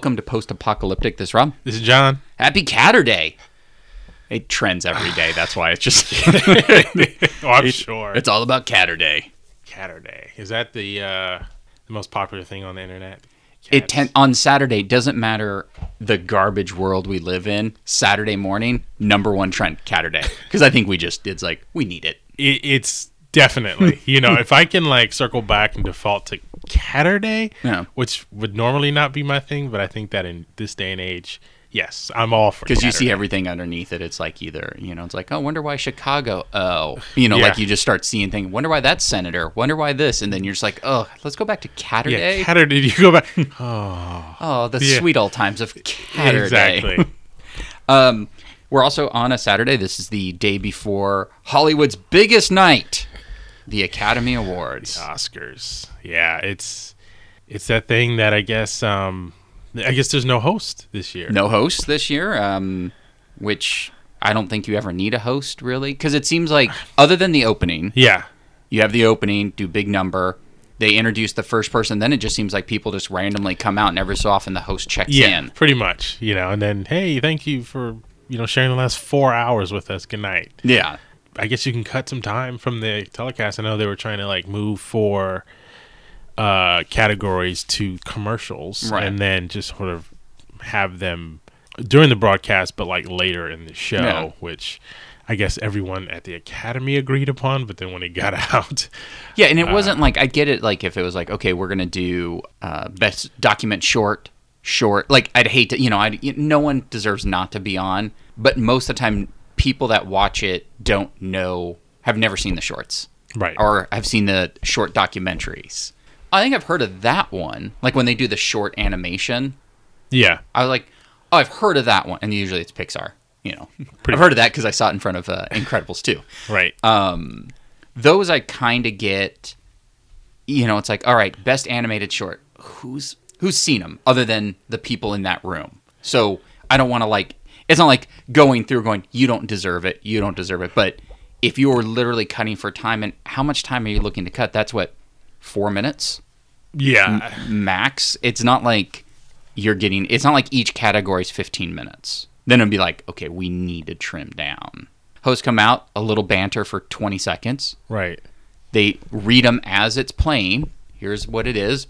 welcome to Post Apocalyptic. This is Rob. This is John. Happy Caturday. It trends every day. That's why it's just. oh, I'm sure. It's all about Caturday. Catter Day. Is that the uh, the most popular thing on the internet? It ten- on Saturday doesn't matter the garbage world we live in. Saturday morning, number one trend, Caturday, because I think we just it's like we need it. It, it's definitely you know if I can like circle back and default to Caturday, Yeah. which would normally not be my thing, but I think that in this day and age, yes, I'm all for Because you see everything underneath it. It's like either, you know, it's like, oh, wonder why Chicago. Oh, you know, Yeah. like you just start seeing things. Wonder why that senator. Wonder why this. And then you're just like, oh, let's go back to Catter Yeah, Day. Caturday. You go back. Oh, oh, the Yeah. sweet old times of Caturday. exactly. Um, we're also on a Saturday. This is the day before Hollywood's biggest night, the Academy Awards. Oscars. Yeah, it's it's that thing that I guess um I guess there's no host this year. No host this year, um, which I don't think you ever need a host really, because it seems like other than the opening, Yeah. you have the opening, do big number. They introduce the first person, then it just seems like people just randomly come out, and every so often the host checks Yeah, in. pretty much. You know, and then hey, thank you for you know sharing the last four hours with us. Good night. Yeah, I guess you can cut some time from the telecast. I know they were trying to like move for uh categories to commercials Right. and then just sort of have them during the broadcast but like later in the show Yeah. which I guess everyone at the academy agreed upon but then when it got out yeah, and it wasn't like I get it. Like if it was like, okay, we're gonna do uh, best document short, short. Like I'd hate to, you know, I no one deserves not to be on, but most of the time, people that watch it don't know, have never seen the shorts. right or have seen the short documentaries. I think I've heard of that one. Like when they do the short animation, yeah I was like, oh, I've heard of that one. And usually it's Pixar. You know, Pretty I've heard of that because I saw it in front of uh, Incredibles too. right Um, those I kind of get. You know, it's like, all right, best animated short. Who's who's seen them other than the people in that room? So I don't want to like. It's not like going through going. You don't deserve it. You don't deserve it. But if you were literally cutting for time, and how much time are you looking to cut? That's what four minutes yeah max. It's not like you're getting. It's not like each category is 15 minutes. Then it'd be like, okay, we need to trim down. Hosts come out, a little banter for 20 seconds. right They read them as it's playing. Here's what it is.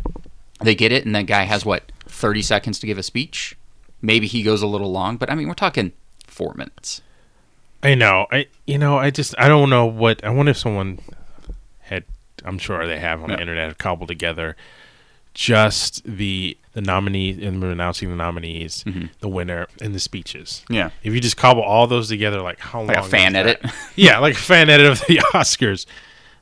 They get it, and that guy has what 30 seconds to give a speech. Maybe he goes a little long, but I mean, we're talking four minutes. I know. I you know, I just I don't know what I wonder if someone had I'm sure they have on the internet cobbled together just the the nominee and announcing the nominees, Mm-hmm. the winner, and the speeches. Yeah, If you just cobble all those together, like how like long? a fan edit. yeah, like a fan edit of the Oscars.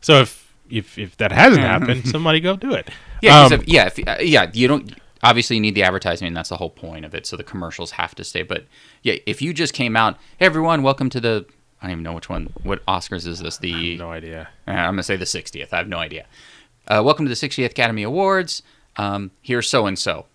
So if if if that hasn't happened, somebody go do it. Yeah, Um, if, yeah, if, uh, yeah. You don't obviously you need the advertising. That's the whole point of it. So the commercials have to stay. But yeah, if you just came out, hey everyone, welcome to the. I don't even know which one. What Oscars is this? The no idea. uh, I'm gonna say the 60th. I have no idea. Uh, welcome to the 60th Academy Awards. Um, here's so and so.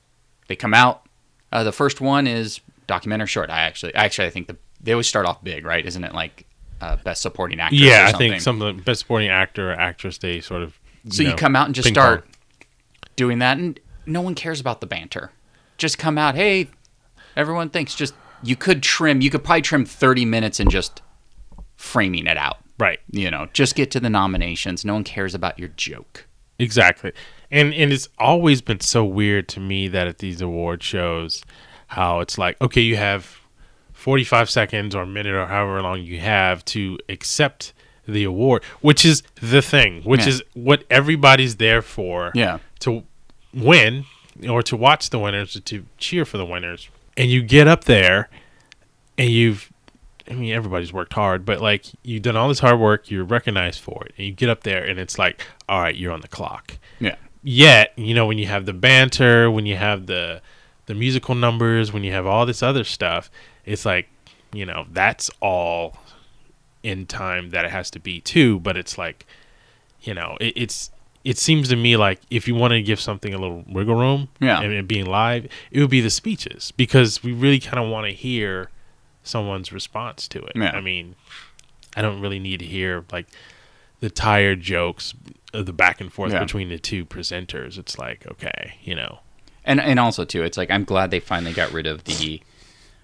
They come out. Uh, the first one is documentary short. I actually, actually, I think the they always start off big, right? Isn't it like uh, best supporting actor? Yeah, I think something best supporting actor or actress. They sort of So you, come out and just start pong. doing that, and no one cares about the banter. Just come out, hey, everyone thinks. Just you could trim. You could probably trim thirty minutes and just framing it out. right. You know, just get to the nominations. No one cares about your joke. Exactly. And and it's always been so weird to me that at these award shows how it's like, okay, you have 45 seconds or a minute or however long you have to accept the award, which is the thing, which Yeah. is what everybody's there for Yeah. to win or to watch the winners, to cheer for the winners. And you get up there and you've I mean everybody's worked hard, but like you've done all this hard work, you're recognized for it. And you get up there and it's like, all right, you're on the clock. Yeah. Yet, you know, when you have the banter, when you have the the musical numbers, when you have all this other stuff, it's like, you know, that's all in time that it has to be too, but it's like, you know, it, it's it seems to me like if you wanted to give something a little wiggle room Yeah. and it being live, it would be the speeches because we really kind of want to hear someone's response to it. Yeah. I mean, I don't really need to hear like the tired jokes of the back and forth Yeah. between the two presenters. It's like, okay, you know, And and also too, it's like I'm glad they finally got rid of the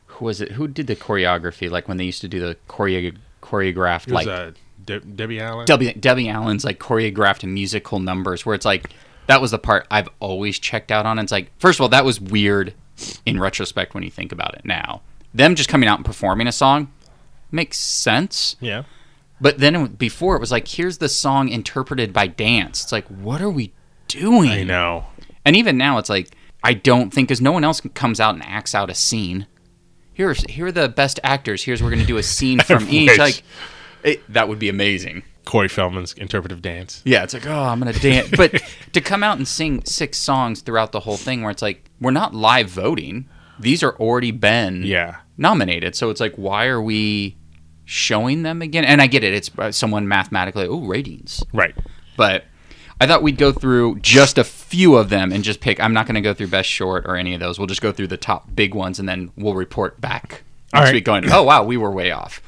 who was it? Who did the choreography? Like when they used to do the choreo- choreographed like uh, De- Debbie Allen. Debbie, Debbie Allen's like choreographed musical numbers where it's like that was the part I've always checked out on. It's like first of all that was weird in retrospect when you think about it now. Them just coming out and performing a song makes sense, yeah. but then it- before it was like here's the song interpreted by dance. It's like what are we doing? I know. And even now it's like I don't think because no one else comes out and acts out a scene. Here's here are the best actors. Here's we're gonna do a scene from each. Like it, that would be amazing. Corey Feldman's interpretive dance. Yeah, it's like, oh, I'm gonna dance. But to come out and sing six songs throughout the whole thing, where it's like, we're not live voting; these are already been Yeah. nominated. So it's like, why are we showing them again? And I get it; it's uh, someone mathematically, oh, ratings. Right. But I thought we'd go through just a few of them and just pick. I'm not going to go through best short or any of those. We'll just go through the top big ones, and then we'll report back All next right. week going, oh wow, we were way off.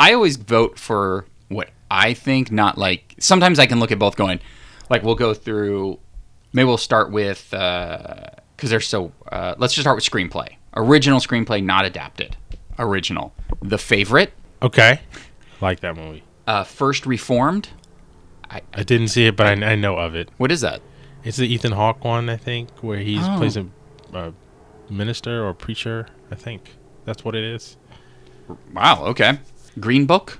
I always vote for what I think, not like sometimes I can look at both going, like we'll go through. Maybe we'll start with because they're so. Uh, let's just start with screenplay. Original screenplay, not adapted. Original. The favorite. Okay. Like that movie. Uh, first reformed. I didn't see it, but I, I know of it. What is that? It's the Ethan Hawke one, I think, where he Oh. plays a, a minister or preacher. I think that's what it is. Wow. Okay. Green Book.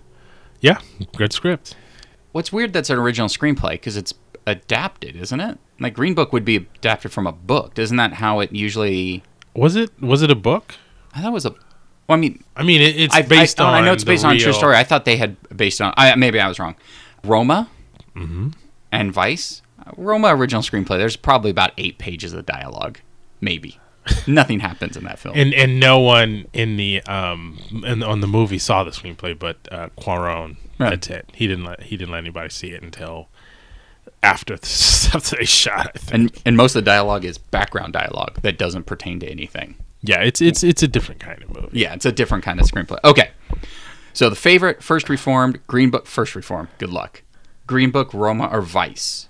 Yeah, good script. What's weird that's an original screenplay because it's adapted, isn't it? Like Green Book would be adapted from a book. Isn't that how it usually? Was it was it a book? I thought it was a. Well, I mean, I mean, it, it's I, based I, on. I know it's based on a true story. I thought they had based on. I, maybe I was wrong. Roma Mm-hmm. and Vice. Roma original screenplay. There's probably about eight pages of dialogue, maybe. Nothing happens in that film. And and no one in the um in, on the movie saw the screenplay, but uh, Cuarón. Right. That's it. He didn't let he didn't let anybody see it until after the stuff they shot. I think. and and most of the dialogue is background dialogue that doesn't pertain to anything. yeah, it's it's it's a different kind of movie. Yeah, it's a different kind of screenplay. Okay. So the favorite, First Reformed, Green Book, First Reformed. Good luck. Green Book, Roma, or Vice.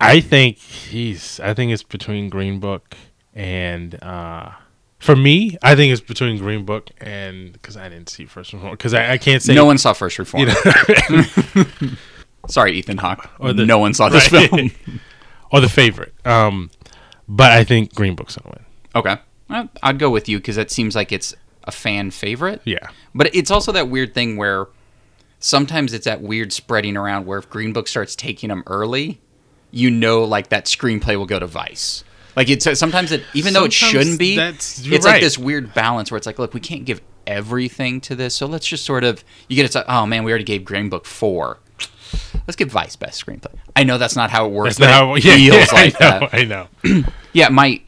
I think he's. I think it's between Green Book and. uh for me, I think it's between Green Book and because I didn't see first Reform because I, I can't say no one saw First Reform. you know, Sorry, Ethan Hawke. Or the- no one saw this right. film. or the favorite. Um, but I think Green Book's gonna win. Okay. Well, I'd go with you because it seems like it's a fan favorite. Yeah, But it's also that weird thing where sometimes it's that weird spreading around where if Green Book starts taking them early, you know, like that screenplay will go to Vice. Like it's uh, sometimes it, even though it shouldn't be, it's like this weird balance where it's like, look, we can't give everything to this, so let's just sort of you get it's like, oh man, we already gave Green Book four. Let's give Vice best screenplay. I know that's not how it works, that's but how. it Yeah, feels yeah, like I know, that. I know. Yeah, my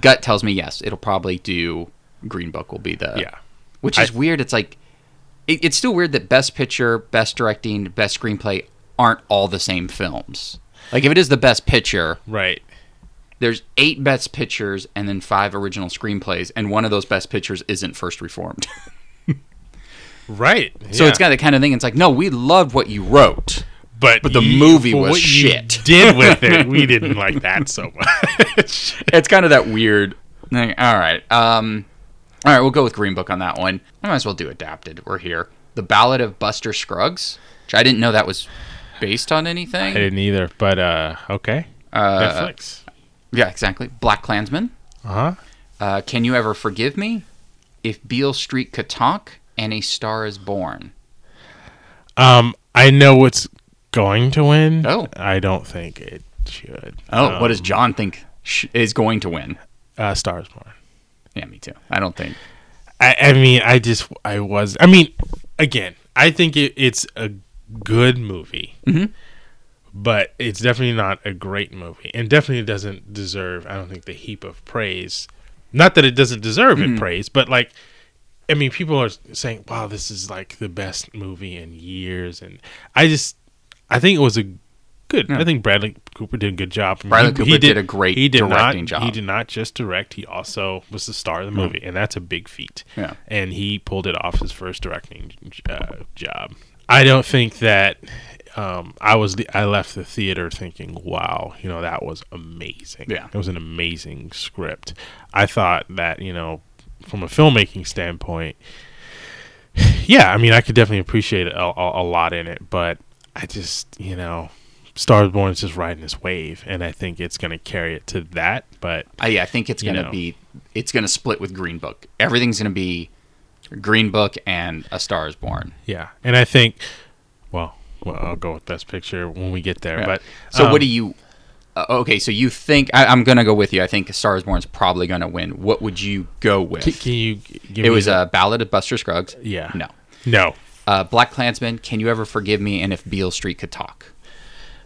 gut tells me yes. It'll probably do Green Book will be the Yeah, which I- is weird. It's like it, it's still weird that best picture, best directing, best screenplay aren't all the same films. Like if it is the best picture, right. There's eight best pictures and then five original screenplays, and one of those best pictures isn't First Reformed. Right. so yeah. it's of the kind of thing. It's like, no, we loved what you wrote. but but the you- movie was what you shit. did with it, we didn't like that so much. It's kind of that weird. Thing. All right, um, all right, we'll go with Green Book on that one. I might as well do adapted. We're here. The Ballad of Buster Scruggs, which I didn't know that was based on anything. I didn't either, but uh, okay. Uh, Netflix. Yeah, exactly. BlacKkKlansman. Uh huh. Uh, Can you ever forgive me? If Beale Street could talk, and A Star is Born. Um, I know what's going to win. Oh. I don't think it should. Oh, what does Um, John think sh- is going to win? Uh, Stars Born. Yeah, me too. I don't think. I, I mean, I just, I was, I mean, again, I think it, it's a good movie, Mhm. But it's definitely not a great movie, and definitely doesn't deserve. I don't think the heap of praise. Not that it doesn't deserve Mm-hmm. it praise, but like, I mean, people are saying, "Wow, this is like the best movie in years," and I just, I think it was a good. Yeah. I think Bradley Cooper did a good job. Bradley Cooper did a great he did directing not, job. He did not just direct; he also was the star of the movie, and that's a big feat Yeah. and he pulled it off his first directing uh, job. I don't think that um, I was the, I left the theater thinking, wow, you know, that was amazing. Yeah. it was an amazing script. I thought that you know, from a filmmaking standpoint, yeah, I mean, I could definitely appreciate a, a, a lot in it, but I just you know. Stars Born is just riding this wave, and I think it's going to carry it to that. But I, I think it's going to be it's going to split with Green Book. Everything's going to be Green Book and A Star Is Born. yeah, and I think, well, well, I'll go with Best Picture when we get there. Yeah. But so um, what do you? Uh, okay, so you think I, I'm going to go with you. I think A Star Is Born is probably going to win. What would you go with? Can, can you give it me was the- a ballad of Buster Scruggs. yeah No. no. Uh, BlacKkKlansman. Can you ever forgive me? And if Beale Street could talk.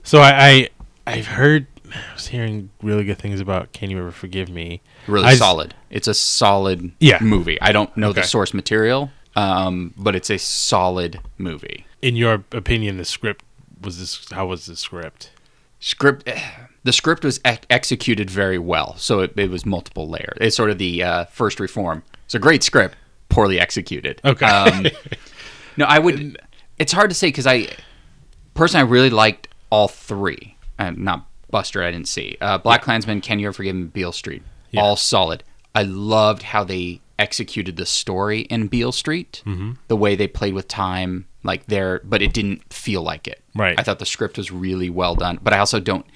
So I, I I've heard I was hearing really good things about Can You Ever Forgive Me? Really I solid. It's a solid Yeah. movie. I don't know the source material, um, but it's a solid movie. In your opinion, the script was this? How was the script? script the script was ex- executed very well so it, it was multiple layers it's sort of the uh, first reform it's a great script poorly executed Okay. um, no i would it's hard to say because i personally i really liked all three uh, not buster i didn't see uh, BlacKkKlansman can you ever forgive me beale street Yeah. all solid i loved how they executed the story in beale street Mm-hmm. the way they played with time like there but it didn't feel like it Right. I thought the script was really well done, but I also don't.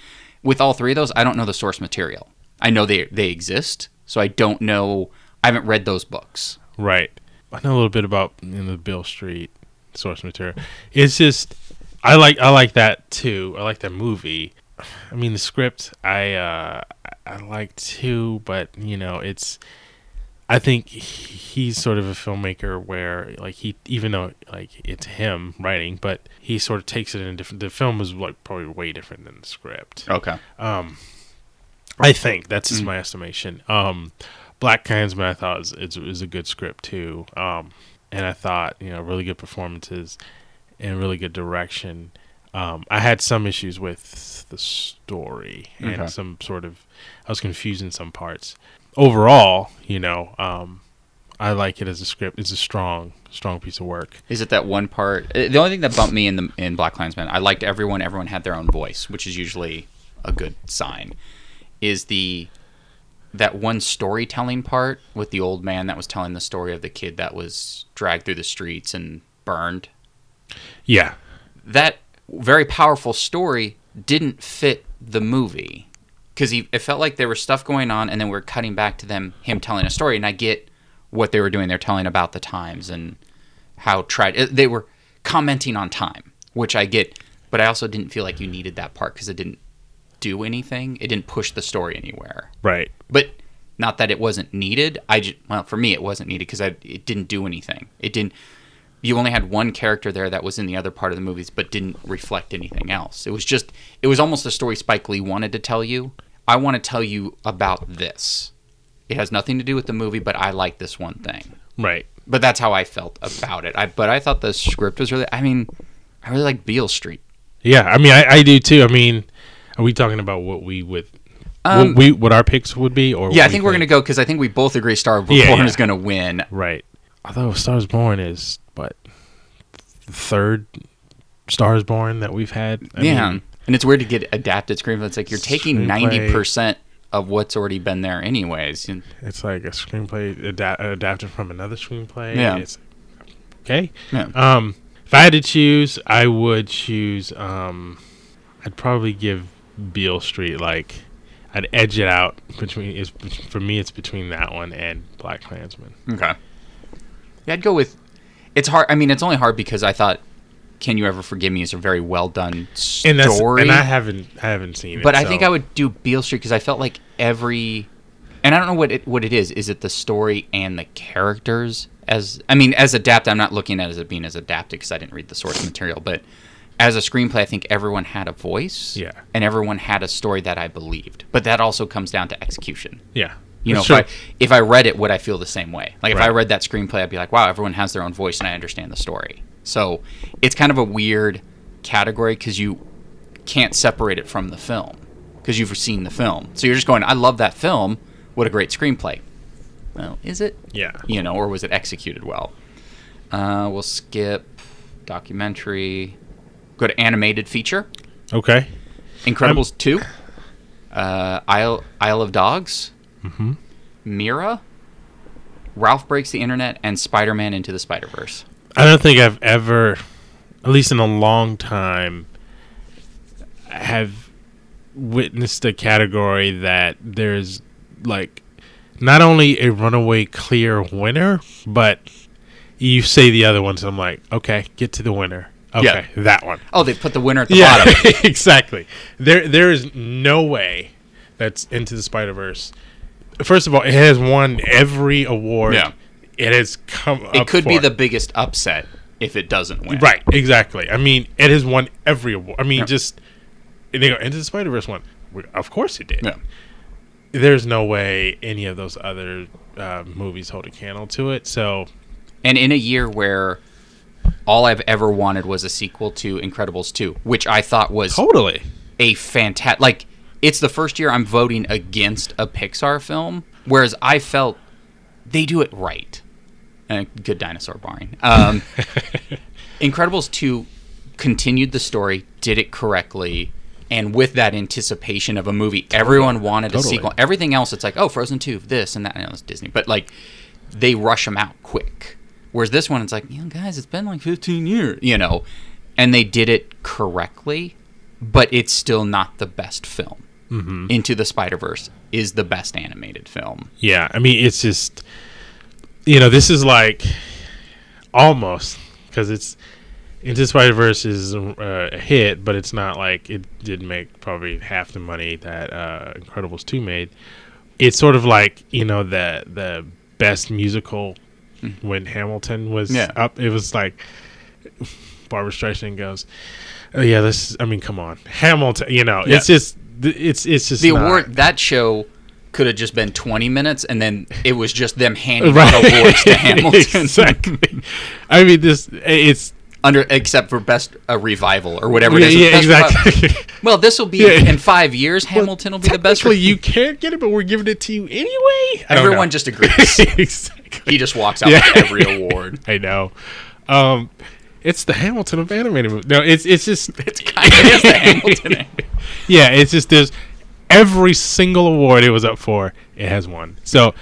With all three of those, I don't know the source material. I know they they exist, so I don't know. I haven't read those books. Right. I know a little bit about in the Beale Street source material. It's just I like I like that too. I like that movie. I mean the script I uh I like too, but you know, it's I think he's sort of a filmmaker where like he even though like it's him writing, but he sort of takes it in a different the film is like probably way different than the script. Okay. Um, I think that's just my estimation. Um, BlacKkKlansman, I thought was is, is a good script too. Um, and I thought you know really good performances and really good direction. Um, I had some issues with the story Okay. and some sort of I was confused in some parts. Overall, you know, um, I like it as a script. It's a strong, strong piece of work. Is it that one part? uh, The only thing that bumped me in the in BlacKkKlansman, I liked everyone. Everyone had their own voice, which is usually a good sign. Is the that one storytelling part with the old man that was telling the story of the kid that was dragged through the streets and burned? Yeah, that very powerful story didn't fit the movie because it felt like there was stuff going on and then we're cutting back to them him telling a story and i get what they were doing they're telling about the times and how tried they were commenting on time which i get but i also didn't feel like you needed that part because it didn't do anything. It didn't push the story anywhere. Right. but not that it wasn't needed. I just well for me it wasn't needed because it didn't do anything. It didn't you only had one character there that was in the other part of the movies but didn't reflect anything else. It was just it was almost a story spike lee wanted to tell you i want to tell you about this it has nothing to do with the movie but i like this one thing Right. but that's how i felt about it I, but i thought the script was really i mean i really like beale street Yeah, I mean, I, I do too. I mean, are we talking about what we would, Um, what we, what our picks would be, or yeah i think we're gonna go because i think we both agree star Born Yeah, yeah. is gonna win right? Although Stars Born is what the third Stars Born that we've had. I yeah, mean, and it's weird to get adapted screenplay. It's like you're taking ninety percent of what's already been there, anyways. It's like a screenplay ada- adapted from another screenplay. Yeah. It's, okay. Yeah. Um, if I had to choose, I would choose. Um, I'd probably give Beale Street like. I'd edge it out between. It's for me. It's between that one and BlacKkKlansman. Okay. Yeah, I'd go with. It's hard. I mean, it's only hard because I thought "Can You Ever Forgive Me" is a very well done story. And that's and I haven't I haven't seen it. but I so- think I would do Beale Street because I felt like every, and I don't know what it what it is. Is it the story and the characters? As I mean, as adapted, I'm not looking at it as it being as adapted because I didn't read the source material. But as a screenplay, I think everyone had a voice. Yeah. and everyone had a story that I believed. But that also comes down to execution. Yeah. You know, if I, if I read it, would I feel the same way? Like if I read that screenplay, I'd be like, wow, everyone has their own voice and I understand the story. So it's kind of a weird category because you can't separate it from the film because you've seen the film. So you're just going, I love that film. What a great screenplay. Well, is it? Yeah. You know, or was it executed well? Uh, we'll skip documentary. Go to animated feature. Okay. Incredibles two. Uh, Isle Isle of Dogs. Mm-hmm. Mirai. Ralph breaks the internet and Spider Man into the Spider Verse. I don't think I've ever, at least in a long time, have witnessed a category that there's like not only a runaway clear winner, but you say the other ones. I'm like, okay, get to the winner. Okay, that one. Oh, they put the winner at the Yeah, bottom. exactly. There, there is no way that's into the Spider Verse. First of all, it has won every award. Yeah. It has come. It up could be the biggest upset if it doesn't win. Right, exactly. I mean, it has won every award. I mean, Yeah. just and they go into the Spider Verse one. Of course it did. Yeah. There's no way any of those other uh, movies hold a candle to it. So And in a year where all I've ever wanted was a sequel to Incredibles 2, which I thought was totally, a fantastic like it's the first year I'm voting against a Pixar film, whereas I felt they do it right. Uh, good dinosaur barring. Um, Incredibles 2 continued the story, did it correctly, and with that anticipation of a movie, everyone wanted a sequel. Everything else, it's like, oh, Frozen 2, this and that. I know it's Disney, but like they rush them out quick. Whereas this one, it's like, you know, guys, it's been like 15 years, you know, and they did it correctly, but it's still not the best film. Mm-hmm. Into the Spider Verse is the best animated film. yeah. I mean, it's just you know, this is like almost because it's Into Spider Verse is uh, a hit, but it's not like it did make probably half the money that uh, Incredibles two made. It's sort of like you know the the best musical when Hamilton was Yeah. up. It was like Barbra Streisand goes, oh, "Yeah, this. I mean, come on, Hamilton. You know, it's just it's it's just The not- award that show could have just been 20 minutes, and then it was just them handing Right. out awards to Hamilton. exactly. I mean, this it's Under except for best uh, revival or whatever yeah, it is. yeah Best revival. exactly. Well, this will be Yeah. in five years. Hamilton will be the best. Re- you can't get it, but we're giving it to you anyway. Everyone just agrees. exactly. he just walks out Yeah. with every award. I know. Um, it's the Hamilton of animated movies. No, it's it's just It's kind of the Hamilton. yeah. It's just there's every single award it was up for, it has won. So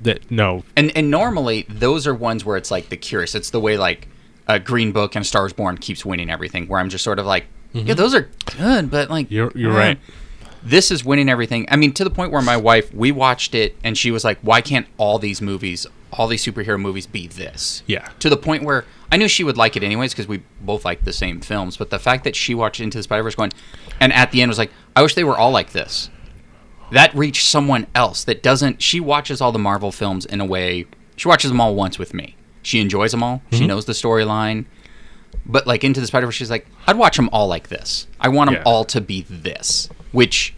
that no, And and normally those are ones where it's like the curious. It's the way like a Green Book and Stars Born keeps winning everything. Where I'm just sort of like, yeah, those are good, but like Mm-hmm. you're you're eh. right. This is winning everything. I mean, to the point where my wife, we watched it and she was like, why can't all these movies, all these superhero movies be this? Yeah. To the point where I knew she would like it anyways because we both like the same films. But the fact that she watched Into the Spider Verse going, and at the end was like, I wish they were all like this. That reached someone else that doesn't. She watches all the Marvel films in a way. She watches them all once with me. She enjoys them all. She mm-hmm. knows the storyline. But like Into the Spider Verse, she's like, I'd watch them all like this. I want them Yeah. all to be this, which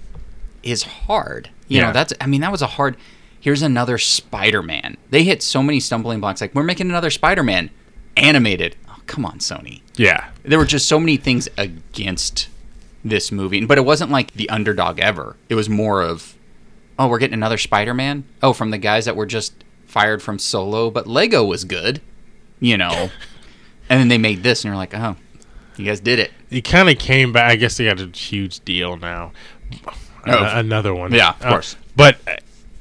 is hard. You Yeah. know, that's. I mean, that was a hard. Here's another Spider Man. They hit so many stumbling blocks. Like we're making another Spider Man animated. Oh, come on, Sony. Yeah. There were just so many things against this movie, but it wasn't like the underdog ever. It was more of, oh, we're getting another Spider Man. Oh, from the guys that were just fired from Solo, but Lego was good, you know. and then they made this, and you're like, oh, you guys did it. It kind of came back. I guess they got a huge deal now. Oh. Uh, another one. Yeah, of Uh, course. but uh,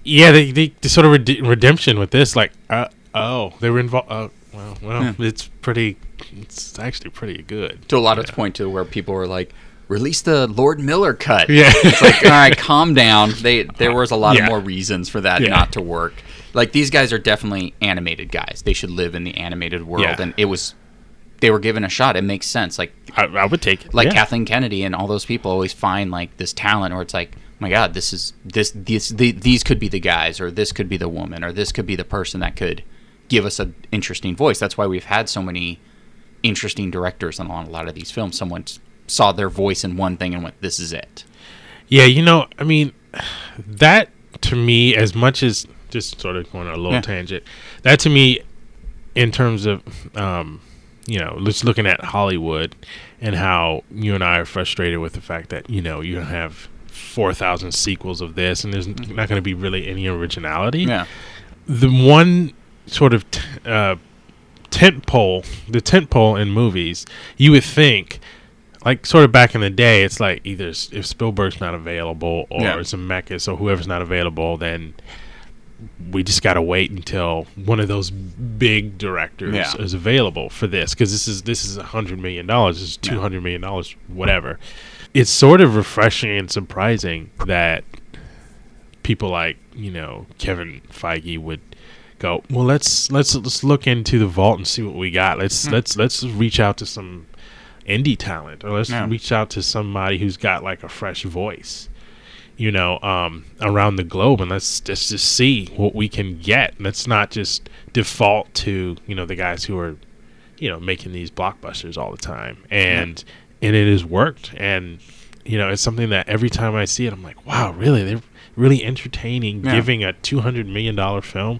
yeah, they, they, they sort of rede- redemption with this. Like, uh, oh, they were involved. Uh, well, well, it's pretty. It's actually pretty good. To a lot of point to where people were like, release the Lord Miller cut. Yeah. it's like, all right, calm down. They there was a lot Yeah. of more reasons for that Yeah. not to work. Like these guys are definitely animated guys. They should live in the animated world, Yeah. and it was they were given a shot. It makes sense. Like I, I would take it. like. Kathleen Kennedy and all those people always find like this talent, or it's like, my God, this is this this the, these could be the guys, or this could be the woman, or this could be the person that could give us an interesting voice. That's why we've had so many interesting directors on a lot of these films. Someone s- saw their voice in one thing and went, "This is it." Yeah, you know, I mean, that to me, as much as just sort of going on a little Yeah. tangent, that to me, in terms of, um, you know, just looking at Hollywood and how you and I are frustrated with the fact that you know you don't have four thousand sequels of this, and there's not going to be really any originality. Yeah, The one sort of t- uh, tent pole, the tent pole in movies, you would think like sort of back in the day, it's like either if Spielberg's not available or Yeah. Zemeckis or whoever's not available, then we just got to wait until one of those big directors Yeah. is available for this because this is this is a hundred million dollars, this is two hundred million dollars, whatever. It's sort of refreshing and surprising that people like you know Kevin Feige would go. Well, let's let's let's look into the vault and see what we got. Let's Hmm. let's let's reach out to some indie talent or let's Yeah. reach out to somebody who's got like a fresh voice you know um around the globe and let's just just see what we can get. Let's not just default to you know the guys who are you know making these blockbusters all the time. And and it has worked. And you know it's something that every time i see it i'm like wow really? They're really entertaining Yeah. giving a 200 million dollar film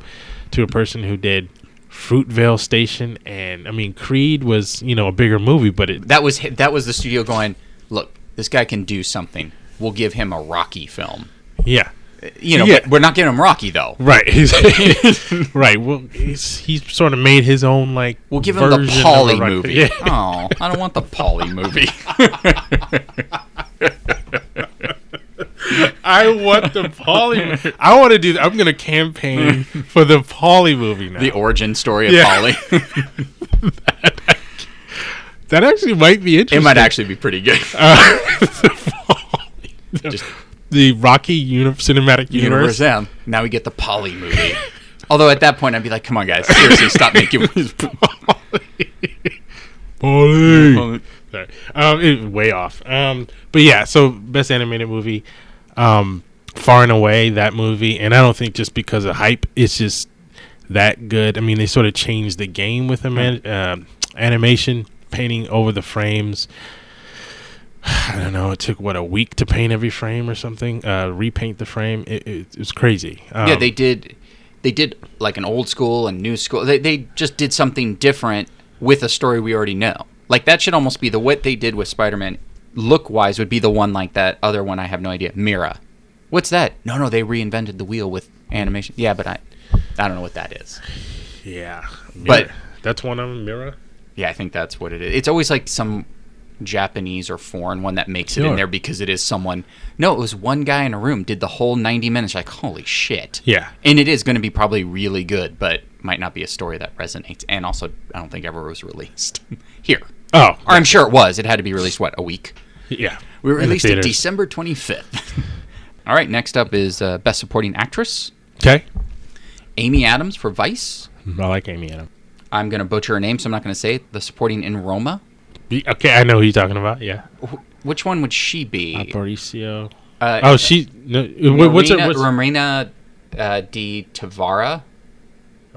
to a person who did fruitvale station and i mean creed was you know a bigger movie but it That was that was the studio going. Look, this guy can do something. We'll give him a Rocky film. yeah uh, You know, Yeah. we're not giving him Rocky though. Right. He's, right. Well, he's he's sort of made his own like. We'll give him the Paulie movie. Yeah. Oh, I don't want the Paulie movie. I want the Paulie. I want to do. I'm going to campaign for the Paulie movie now. the origin story of Yeah. Paulie. that actually might be interesting. it might actually be pretty good. Uh, the, Just- the Rocky uni- cinematic Universe. universe. Now we get the Paulie movie. Although at that point I'd be like, come on guys, seriously, stop making. Paulie. Paulie sorry. Um, it, way off. Um, but yeah, so best animated movie, um, far and away that movie, and I don't think just because of hype, it's just that good. I mean, they sort of changed the game with them, um, animation, painting over the frames. I don't know. It took what a week to paint every frame or something. Uh, repaint the frame. It, it, it was crazy. Um, yeah, they did. They did like an old school and new school. They they just did something different with a story we already know. Like that should almost be the what they did with Spider-Man. Look wise would be the one like that other one. I have no idea. Mirai, what's that? No, no, they reinvented the wheel with animation. Yeah, but I, I don't know what that is. Yeah, But- that's one of them. Mirror. Yeah, I think that's what it is. It's always like some Japanese or foreign one that makes it in there because it is someone. No, it was one guy in a room did the whole ninety minutes. Like holy shit. Yeah. and it is going to be probably really good, but might not be a story that resonates. And also, I don't think ever was released here. Oh, Or I'm sure it was. It had to be released what a week. yeah. We In the released it. December 25th. All right, next up is uh, Best Supporting Actress, Okay. Amy Adams for Vice. I like Amy Adams. I'm going to butcher her name, so I'm not going to say it. The supporting in Roma. Y- Okay, I know who you're talking about. Yeah, Wh- Which one would she be? Aparicio. Uh, Oh, she. No, wh- what's her? What's, Romina uh, de Tavira.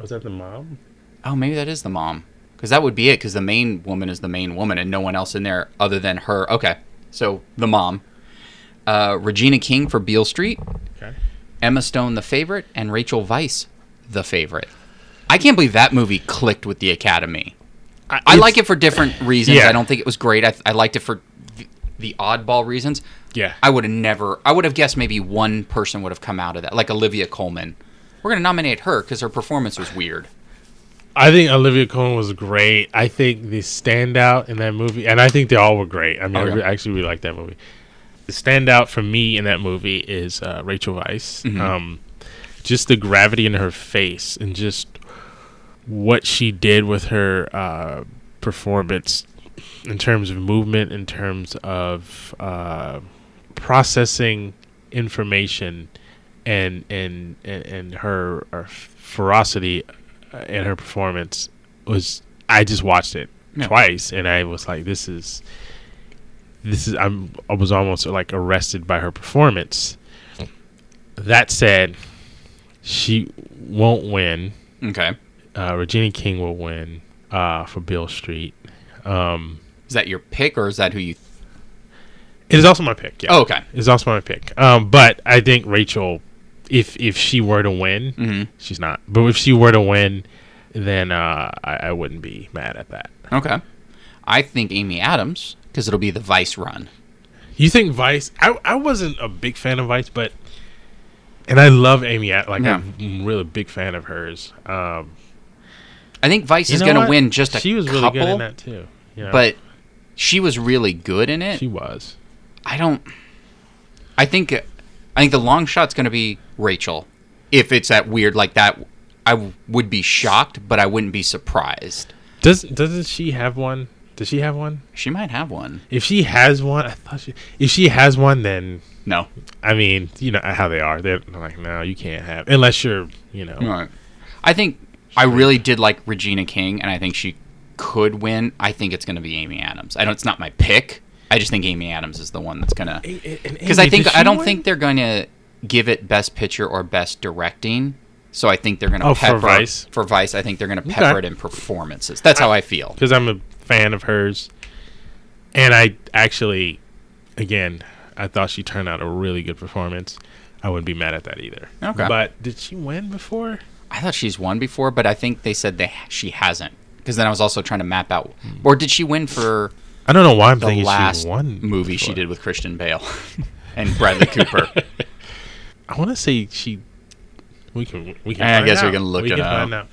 was that the mom? Oh, maybe that is the mom. Because that would be it. Because the main woman is the main woman, and no one else in there other than her. Okay, so the mom. Uh, Regina King for Beale Street. Okay. Emma Stone, the favorite, and Rachel Weisz, the favorite. I can't believe that movie clicked with the Academy. I like it for different reasons. Yeah. I don't think it was great. I, I liked it for the, the oddball reasons. Yeah. I would have never. I would have guessed maybe one person would have come out of that, like Olivia Colman. We're gonna nominate her because her performance was weird. I think Olivia Colman was great. I think the standout in that movie, and I think they all were great. I mean, Okay. I actually really like that movie. The standout for me in that movie is uh, Rachel Weisz. Mhm. Um, just the gravity in her face and just what she did with her uh, performance in terms of movement, in terms of uh, processing information, and and and, and her, her ferocity in her performance was. I just watched it Yeah. twice, and I was like, "This is." This is I'm I was almost like arrested by her performance. That said, she won't win. Okay, Uh, Regina King will win uh, for Beale Street. Um, is that your pick or is that who you? th- it is also my pick. Yeah, Oh, okay. it's also my pick. Um, but I think Rachel, if if she were to win, hmm she's not. But if she were to win, then uh, I, I wouldn't be mad at that. Okay, I think Amy Adams because it'll be the Vice run. You think Vice? I I wasn't a big fan of Vice, but and I love Amy. Like Yeah. I'm really a big fan of hers. Um, I think Vice is gonna win just a she was really couple, good in that too. you know? but she was really good in it. She was. I don't. I think. I think the long shot's going to be Rachel. If it's that weird like that, I w- would be shocked, but I wouldn't be surprised. Does doesn't she have one? Does she have one? She might have one. If she has one, I thought she. If she has one, then No. I mean, you know how they are. They're like, no, you can't have unless you're, you know. Right. I think I really did like Regina King, and I think she could win. I think it's going to be Amy Adams. I know it's not my pick. I just think Amy Adams is the one that's going to. Because I think I don't think they're going to give it Best Picture or Best Directing. So I think they're going to Oh, for pepper Vice? For Vice, I think they're going to pepper Okay. it in performances. That's how I feel. because I'm a fan of hers, and I actually, again, I thought she turned out a really good performance. I wouldn't be mad at that either. Okay. But did she win before? I thought she's won before, but I think they said they she hasn't. Because then I was also trying to map out, or did she win for I don't know why I'm the thinking last she won. movie she did with Christian Bale and Bradley Cooper? I want to say she. We can. We can. I guess we can look it can up. find out.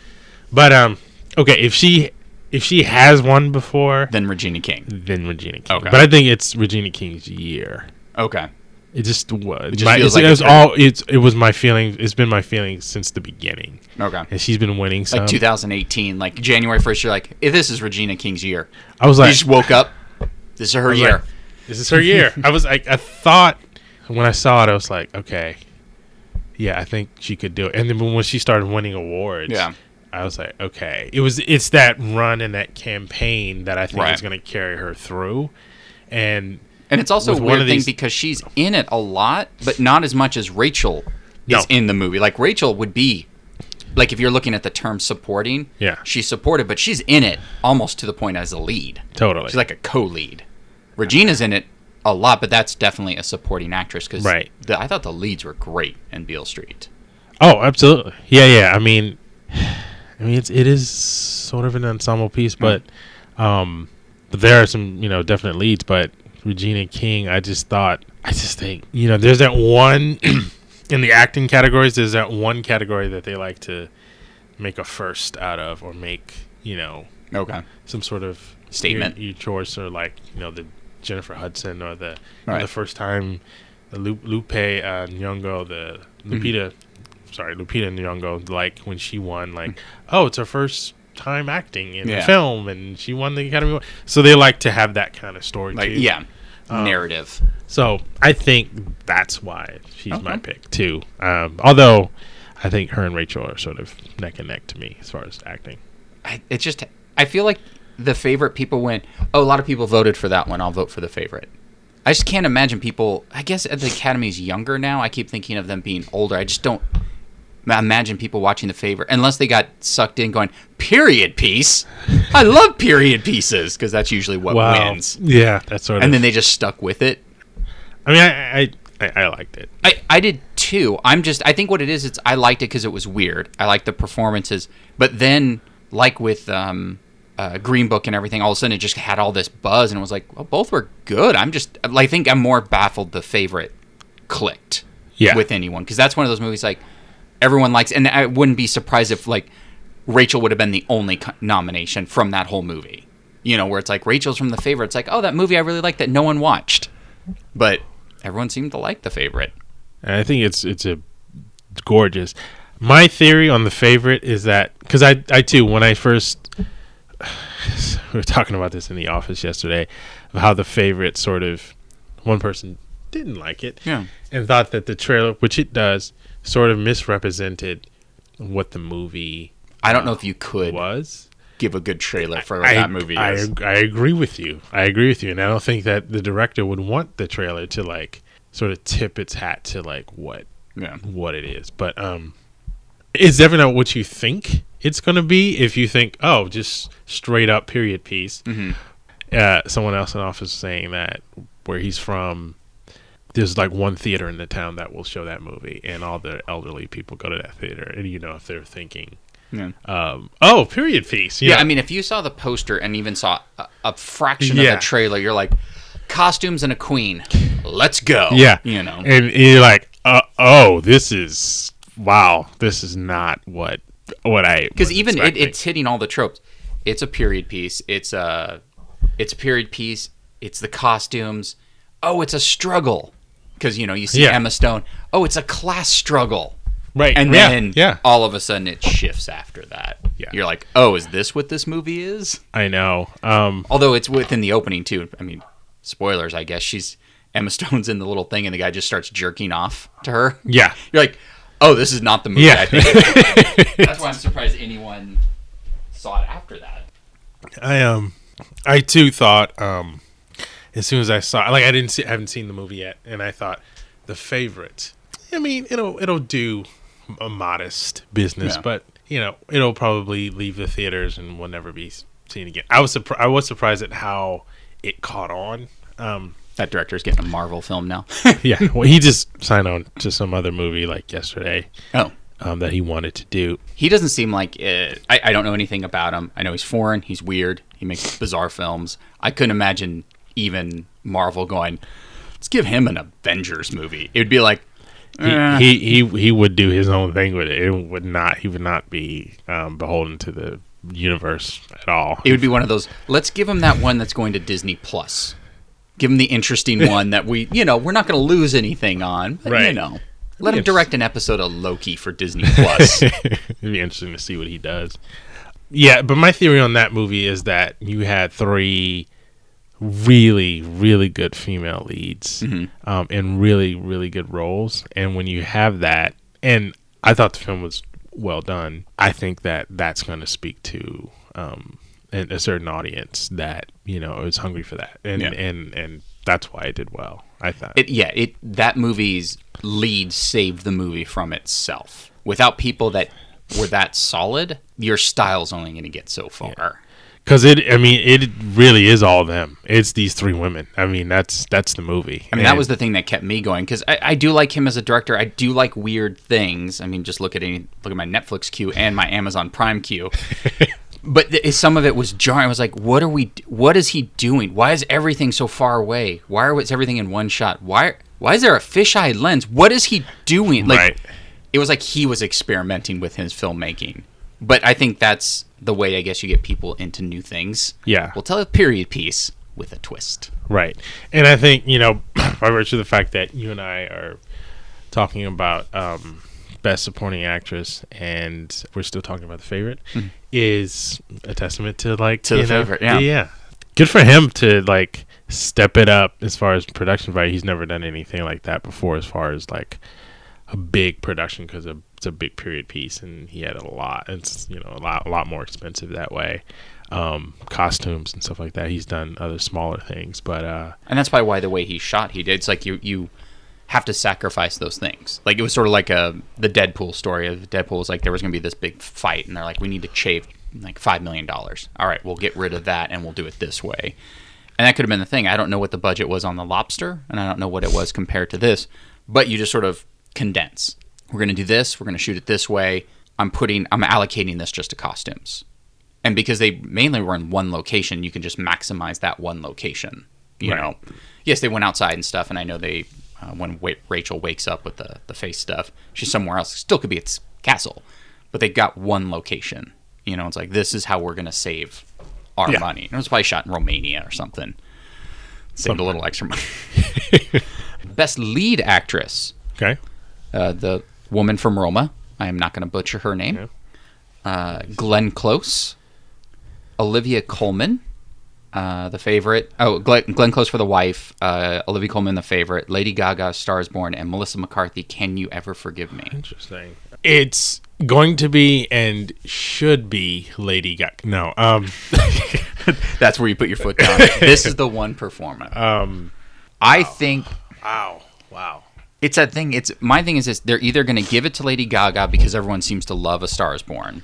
But um, okay. If she if she has won before, Then Regina King. then Regina King. Okay. But I think it's Regina King's year. Okay. It just was. just my, feels like it was all. It's it was my feeling. It's been my feeling since the beginning, Okay. and she's been winning. Some. Like 2018, like January 1st, you're like, eh, this is Regina King's year. I was You like, just woke up. This is her year. like, this is her year. I was like, I thought when I saw it, I was like, okay, yeah, I think she could do it. And then when she started winning awards, Yeah. I was like, okay, it was it's that run and that campaign that I think Right. is going to carry her through, and and it's also a weird of thing these- because she's in it a lot, but not as much as Rachel No. is in the movie. Like Rachel would be, like if you're looking at the term supporting, Yeah. she's supported, but she's in it almost to the point as a lead. totally, She's like a co-lead. Regina's in it a lot, but that's definitely a supporting actress because Right. I thought the leads were great in Beale Street. oh, absolutely, yeah, yeah. I mean, I mean, it's it is sort of an ensemble piece, but um, there are some you know definite leads, but Regina King, I just thought, I just think, you know, there's that one in the acting categories. There's that one category that they like to make a first out of, or make, you know, Okay. some sort of Statement. Your, your choice, or like, you know, the Jennifer Hudson, or the Right. the first time the Lu- Lupe uh, Nyong'o, the Lupita, sorry, Lupita Nyong'o, like when she won, like, oh, it's her first time acting in Yeah. film, and she won the Academy Award. So they like to have that kind of story Like too. yeah, Um, narrative. So I think that's why she's my pick too. Um, although I think her and Rachel are sort of neck and neck to me as far as acting. I, it's just I feel like the favorite people went, Oh, a lot of people voted for that one. I'll vote for the favorite. I just can't imagine people. I guess at the Academy's younger now. I keep thinking of them being older. I just don't imagine people watching the favorite unless they got sucked in going period piece. I love period pieces because that's usually what wins. Yeah, that's sort of. And then they just stuck with it. I mean, I I, I, I liked it. I, I did too. I'm just I think what it is it's I liked it because it was weird. I liked the performances, but then like with um, uh, Green Book and everything, all of a sudden it just had all this buzz and it was like, well, both were good. I'm just I think I'm more baffled the favorite clicked Yeah. with anyone because that's one of those movies like everyone likes, and I wouldn't be surprised if like Rachel would have been the only co- nomination from that whole movie. You know, where it's like Rachel's from the favorite. It's like, oh, that movie I really liked that no one watched, but everyone seemed to like the favorite. And I think it's it's a gorgeous. My theory on the favorite is that because I I too when I first we were talking about this in the office yesterday of how the favorite sort of one person didn't like it Yeah. and thought that the trailer, which it does, sort of misrepresented what the movie I don't know if you could was. give a good trailer for what that movie I, is. I agree with you. I agree with you, and I don't think that the director would want the trailer to like sort of tip its hat to like what yeah. what it is. But um, it's definitely not what you think it's going to be. If you think, oh, just straight up period piece. Mm-hmm. Uh, someone else in the office saying that where he's from, there's like one theater in the town that will show that movie, and all the elderly people go to that theater, and you know if they're thinking, Yeah. um, oh, period piece. you Yeah. I mean, if you saw the poster and even saw a, a fraction of the trailer, you're like, costumes and a queen, let's go. Yeah. you know. and you're like, uh, oh, this is wow, this is not what what I because even it, it's hitting all the tropes. It's a period piece. It's a it's a period piece it's the costumes. Oh, it's a struggle because you know you see Yeah. Emma Stone. Oh, it's a class struggle. Right. And yeah, then yeah. all of a sudden it shifts after that. Yeah. You're like, oh, is this what this movie is? I know. Um, Although it's within the opening too. I mean, spoilers, I guess. She's Emma Stone's in the little thing, and the guy just starts jerking off to her. yeah. You're like, oh, this is not the movie. Yeah. I think. That's why I'm surprised anyone saw it after that. I um, I too thought um, as soon as I saw, like, I didn't see, I haven't seen the movie yet, and I thought the favorite. I mean, it'll it'll do a modest business, Yeah. but you know, it'll probably leave the theaters and will never be seen again. I was surprised. I was surprised at how it caught on. Um, That director's getting a Marvel film now. yeah, well, he just signed on to some other movie like yesterday oh. um, that he wanted to do. He doesn't seem like uh, I, I don't know anything about him. I know he's foreign. He's weird. He makes bizarre films. I couldn't imagine even Marvel going, let's give him an Avengers movie. It would be like, He, eh. he he he would do his own thing with it. It would not. He would not be um, beholden to the universe at all. it would be one of those. Let's give him that one that's going to Disney Plus. Give him the interesting one that we, you know, we're not going to lose anything on. But, You know, let him direct an episode of Loki for Disney Plus. It'd be interesting to see what he does. Yeah, but my theory on that movie is that you had three really, really good female leads um, in really, really good roles, and when you have that, and I thought the film was well done. I think that that's going to speak to um, a, a certain audience that you know is hungry for that, and Yeah. and and that's why it did well. I thought. it, yeah, it that movie's lead saved the movie from itself. Without people that were that solid, your style's only going to get so far. Because it, I mean, it really is all them. It's these three women. I mean, that's that's the movie. I mean, that was the thing that kept me going because I, I do like him as a director. I do like weird things. I mean, just look at any look at my Netflix queue and my Amazon Prime queue. but th- some of it was jarring. I was like, "What are we? What is he doing? Why is everything so far away? Why is everything in one shot? Why why is there a fisheye lens? What is he doing? Like, Right. it was like he was experimenting with his filmmaking. But I think that's the way I guess you get people into new things. Yeah. we'll tell a period piece with a twist. right. And I think you know, by virtue of the fact that you and I are talking about um, best supporting actress, and we're still talking about the favorite, is a testament to like. To the know, favorite, yeah. yeah. Good for him to like step it up as far as production value. He's never done anything like that before, as far as like a big production because it's a big period piece, and he had a lot. It's you know a lot a lot more expensive that way. Um, costumes and stuff like that. He's done other smaller things, but uh, and that's probably why the way he shot he did. It's like you you have to sacrifice those things. Like it was sort of like a the Deadpool story. Of Deadpool was like there was going to be this big fight, and they're like, we need to shave like five million dollars. All right, we'll get rid of that, and we'll do it this way. And that could have been the thing. I don't know what the budget was on the Lobster, and I don't know what it was compared to this. But you just sort of condense. We're going to do this. We're going to shoot it this way. I'm putting. I'm allocating this just to costumes and because they mainly were in one location, you can just maximize that one location. You Right. know, yes, they went outside and stuff, and I know they uh, when wa- Rachel wakes up with the the face stuff, she's somewhere else. Still could be its castle, but they've got one location. You know, it's like this is how we're gonna save our Yeah. money. And it was probably shot in Romania or something. Saved a little extra money. Best lead actress, okay, uh, the woman from Roma. I am not going to butcher her name. Yeah. Uh, Glenn Close, Olivia Colman, uh, the favorite. Oh, Glenn, Glenn Close for the wife. Uh, Olivia Colman, the favorite. Lady Gaga, Stars Born, and Melissa McCarthy. Can you ever forgive me? interesting. It's going to be and should be Lady Gaga. No, um, That's where you put your foot down. this is the one performance. um, I think wow, wow. it's that thing. It's my thing is this: they're either going to give it to Lady Gaga because everyone seems to love A Star Is Born,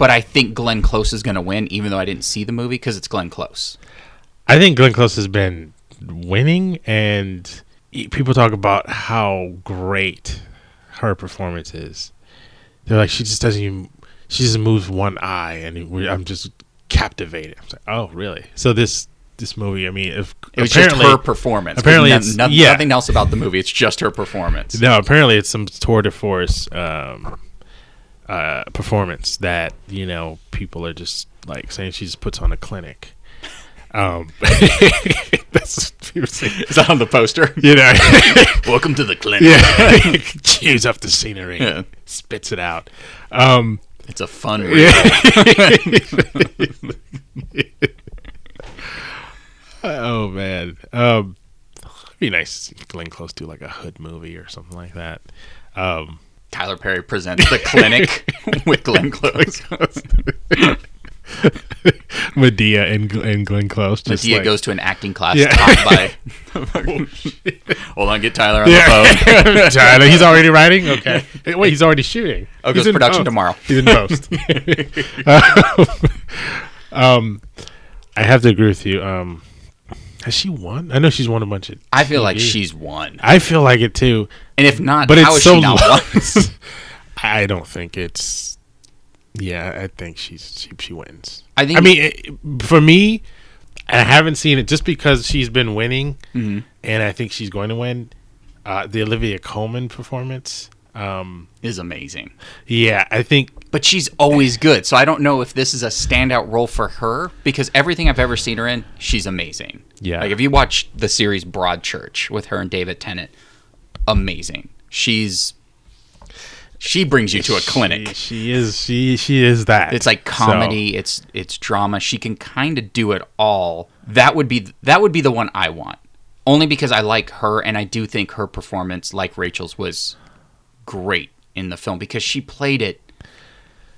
but I think Glenn Close is going to win, even though I didn't see the movie because it's Glenn Close. I think Glenn Close has been winning, and people talk about how great her performance is. They're like, she just doesn't even, she just moves one eye, and I'm just captivated. I'm like, oh, really? So this this movie, I mean, if It was just her performance. apparently No- no- yeah. nothing else about the movie. It's just her performance. No, apparently it's some tour de force um, uh, performance that you know people are just like saying she just puts on a clinic. Um, that's what people. Is that on the poster? You know, Welcome to the clinic. yeah, chews up the scenery, Yeah. spits it out. Um, It's a fun read. oh man, um, it'd be nice to see Glenn Close do like a hood movie or something like that. Um, Tyler Perry presents the clinic with Glenn Close. Madea and, and Glenn Close. Just Madea like, goes to an acting class Yeah. taught by. Hold on, get Tyler on the Yeah, phone. Tyler, he's already writing. Okay, wait, he's already shooting. Oh, He's goes in production post. tomorrow. He's in post. um, I have to agree with you. Um, has she won? I know she's won a bunch of. I feel like she's won, I feel like it too, and if not, but how it's is so she not won? I don't think it's. Yeah, I think she's she, she wins. I think. I mean, it, for me, I haven't seen it just because she's been winning, Mhm. and I think she's going to win. Uh, the Olivia Colman performance. Um, is amazing, yeah, I think but she's always good. So I don't know if this is a standout role for her because everything I've ever seen her in, she's amazing. Yeah. like if you watch the series Broadchurch with her and David Tennant, amazing. She's she brings you to a clinic. She, she is she she is that. It's like So, comedy, it's it's drama. She can kind of do it all. That would be that would be the one I want. Only because I like her and I do think her performance like Rachel's was great in the film because she played it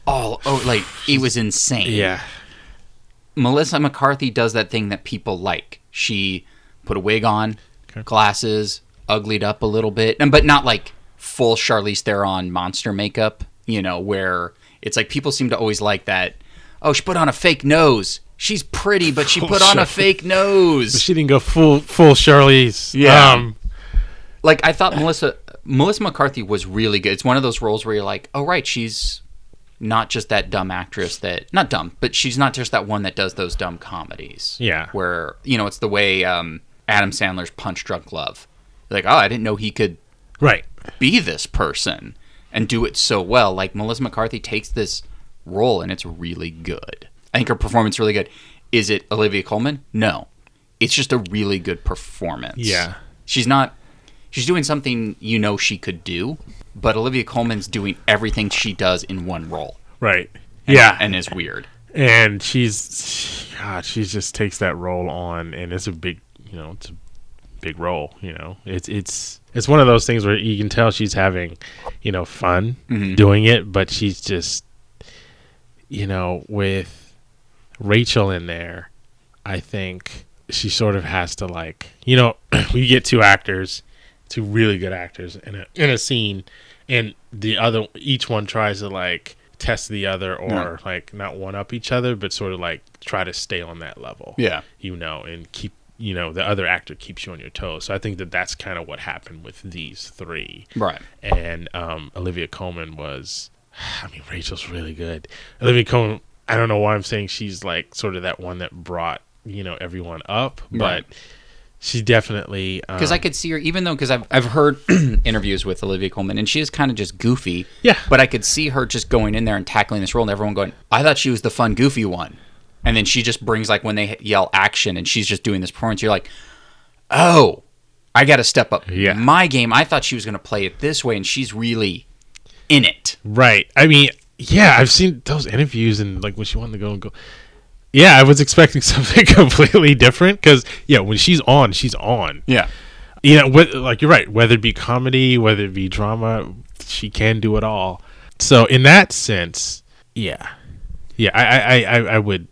all oh like it was insane. yeah, Melissa McCarthy does that thing that people like. She put a wig on, Okay. glasses, uglied up a little bit, and but not like full Charlize Theron monster makeup. You know, where it's like people seem to always like that. Oh, she put on a fake nose. She's pretty, but she Full put on a Char- fake But nose. she didn't go full full Charlize. Yeah. Um, Like I thought Melissa Melissa McCarthy was really good. It's one of those roles where you're like, oh right, she's not just that dumb actress that not dumb, but she's not just that one that does those dumb comedies. Yeah. Where you know it's the way um, Adam Sandler's Punch Drunk Love. Like oh, I didn't know he could right. be this person and do it so well. Like Melissa McCarthy takes this role and it's really good. I think her performance is really good. Is it Olivia Colman? No. It's just a really good performance. Yeah. She's not she's doing something you know she could do, but Olivia Colman's doing everything she does in one role. Right. And- yeah. And is weird. and she's God, she just takes that role on, and it's a big, you know, it's a big role. You know, it's it's it's one of those things where you can tell she's having, you know, fun Mhm. doing it, but she's just, you know, with Rachel in there, I think she sort of has to like, you know, you get two actors, two really good actors in a in a scene, and the other each one tries to like test the other or like not one up each other, but sort of like try to stay on that level Yeah. you know, and keep you know the other actor keeps you on your toes. So I think that that's kind of what happened with these three. Right. And um, Olivia Colman was, I mean, Rachel's really good. Olivia Colman, I don't know why I'm saying she's like sort of that one that brought you know everyone up, Right. She definitely Because I um, could see her, even though, because I've, I've heard interviews with Olivia Colman, and she is kind of just goofy. Yeah. But I could see her just going in there and tackling this role, and everyone going, I thought she was the fun, goofy one. And then she just brings, like, when they yell action and she's just doing this performance, you're like, oh, I got to step up Yeah. my game. I thought she was going to play it this way, and she's really in it. Right. I mean, yeah, I've seen those interviews and like when she wanted to go and go. Yeah, I was expecting something completely different because yeah, when she's on, she's on. Yeah. You know, like you're right. Whether it be comedy, whether it be drama, she can do it all. So in that sense, yeah, yeah, I, I, I, I would,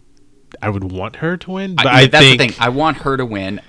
I would want her to win, but I, that's think the thing. I want her to win.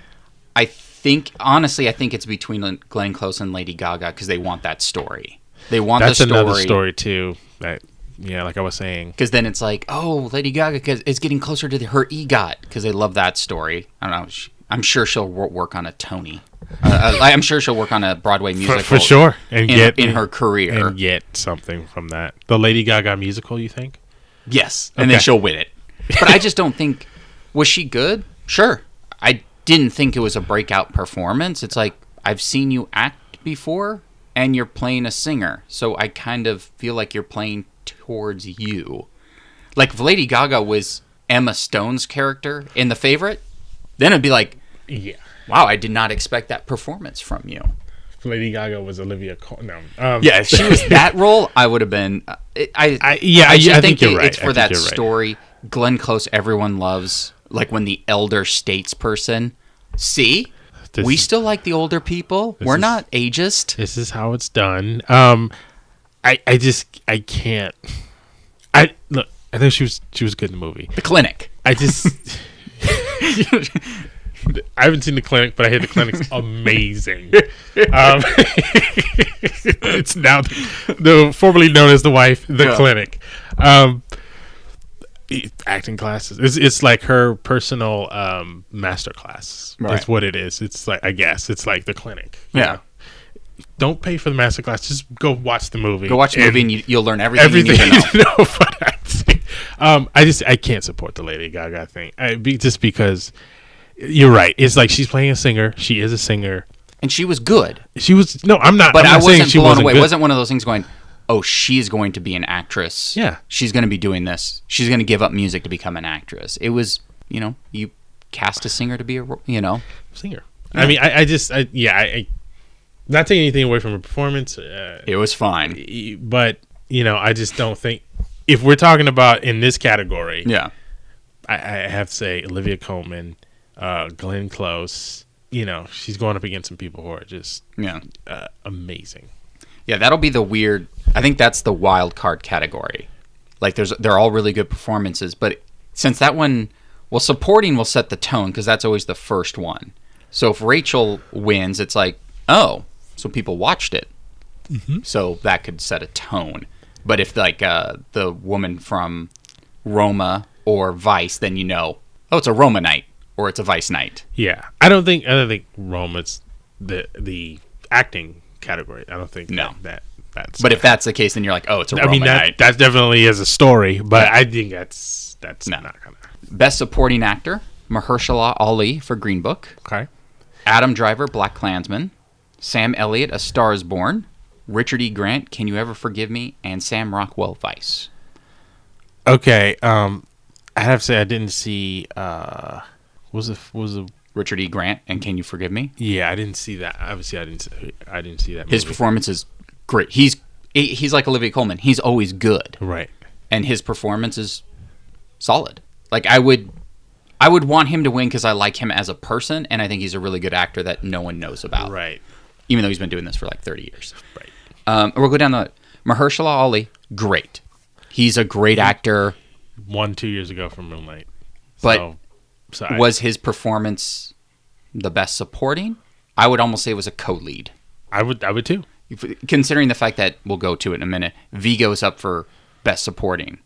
I think, honestly, I think it's between Glenn Close and Lady Gaga because they want that story. They want that's the story. another story too. That yeah, like I was saying, because then it's like, oh, Lady Gaga cause is getting closer to the, her EGOT because they love that story. I don't know. Sh- I'm sure she'll work on a Tony. Uh, I- I'm sure she'll work on a Broadway musical for sure, and in, get in her career. and get something from that. The Lady Gaga musical, you think? yes, and then she'll win it. But I just don't think was she good. Sure, I didn't think it was a breakout performance. It's like I've seen you act before, and you're playing a singer, so I kind of feel like you're playing towards you. Like if Lady Gaga was Emma Stone's character in The Favorite, Then it'd be like, Yeah. wow, I did not expect that performance from you. Lady Gaga was Olivia Colman. No. Um, Yeah, if she was that role, I would have been. uh, I, I, yeah, I, I, think, think you're it- right. it's for that right. story. Glenn Close, everyone loves. Like when the elder statesperson. See, This we is- still like the older people. We're is- not ageist. This is how it's done. Um, I, I just, I can't. I look. I think she was, she was good in the movie. The clinic. I just. I haven't seen the clinic, but I hear the clinic's amazing. Um, it's now the, the formerly known as the wife, the Yeah. clinic. Um, acting classes. It's it's like her personal um, master class. Right. That's what it is. It's like I guess it's like the clinic. Yeah. know? Don't pay for the master class. Just go watch the movie. Go watch the movie and you, you'll learn everything, everything you need to know. know about acting. Um, I just I can't support the Lady Gaga thing. I, be, just because you're right. It's like she's playing a singer. She is a singer. And she was good, She was no. I'm not. but I'm not saying wasn't she blown wasn't away. good. It wasn't one of those things going, "Oh, she's going to be an actress." Yeah. she's going to be doing this. She's going to give up music to become an actress. It was, you know, you cast a singer to be a, you know, singer. I mean, I, I just I, yeah. I, I not taking anything away from her performance, uh, it was fine. but you know, I just don't think if we're talking about in this category, Yeah, I, I have to say Olivia Colman, uh, Glenn Close. You know, she's going up against some people who are just yeah. uh, amazing. Yeah, that'll be the weird. I think that's the wild card category. Like, there's they're all really good performances, but since that one, well, supporting will set the tone because that's always the first one. So if Rachel wins, it's like, oh, so people watched it, so that could set a tone. But if like uh, the woman from Roma or Vice, then you know, oh, it's a Roma night or it's a Vice night. Yeah, I don't think I don't think Roma's the the acting category. I don't think No. that, that that's. But if that's the case, then you're like, oh, it's a I Roma mean that night. that definitely is a story, but I think that's that's No. not gonna. Best Supporting Actor: Mahershala Ali for Green Book. Okay. Adam Driver, BlacKkKlansman, Sam Elliott, A Star Is Born, Richard E. Grant, Can You Ever Forgive Me, and Sam Rockwell, Vice. Okay. Um, I have to say I didn't see. Uh, was it was it? Richard E. Grant and Can You Forgive Me? Yeah, I didn't see that. Obviously, I didn't. See, I didn't see that. His performance is great. He's he's like Olivia Colman. He's always good, Right. and his performance is solid. Like I would, I would want him to win because I like him as a person, and I think he's a really good actor that no one knows about. Right. Even though he's been doing this for like 30 years. Right. Um, we'll go down the Mahershala Ali. Great. He's a great actor. One two years ago from Moonlight. But so, so I- Was his performance the best supporting? I would almost say it was a co-lead. I would I would too. Considering the fact that we'll go to it in a minute, Viggo's up for best supporting,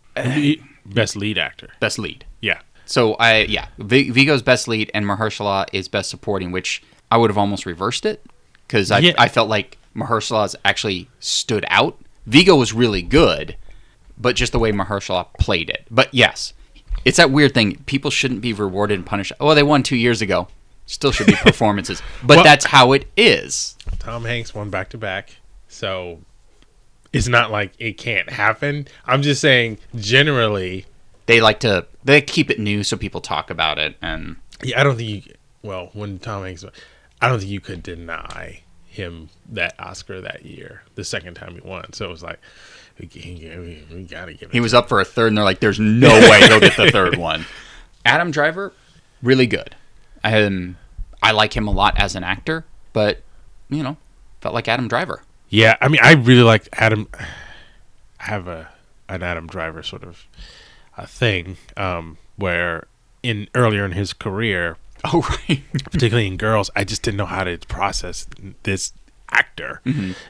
Best lead actor. best lead. Yeah. So I yeah, Viggo's best lead and Mahershala is best supporting, which I would have almost reversed it because I Yeah. I felt like Mahershala's actually stood out. Viggo was really good, but just the way Mahershala played it. But yes, it's that weird thing. People shouldn't be rewarded and punished. Oh, they won two years ago. Still should be performances, but Well- that's how it is. Tom Hanks won back to back. So it's not like it can't happen. I'm just saying generally They like to they keep it new so people talk about it, and yeah, I don't think you well, when Tom Hanks I don't think you could deny him that Oscar that year, the second time he won. So it was like we, we, we gotta give it he to was up for a third, and they're like, "There's no way he'll get the third one." Adam Driver, really good. Um, I like him a lot as an actor, but you know, felt like Adam Driver. Yeah, I mean, I really like Adam. I have a an Adam Driver sort of a thing um, where in earlier in his career, Oh right. particularly in girls, I just didn't know how to process this actor,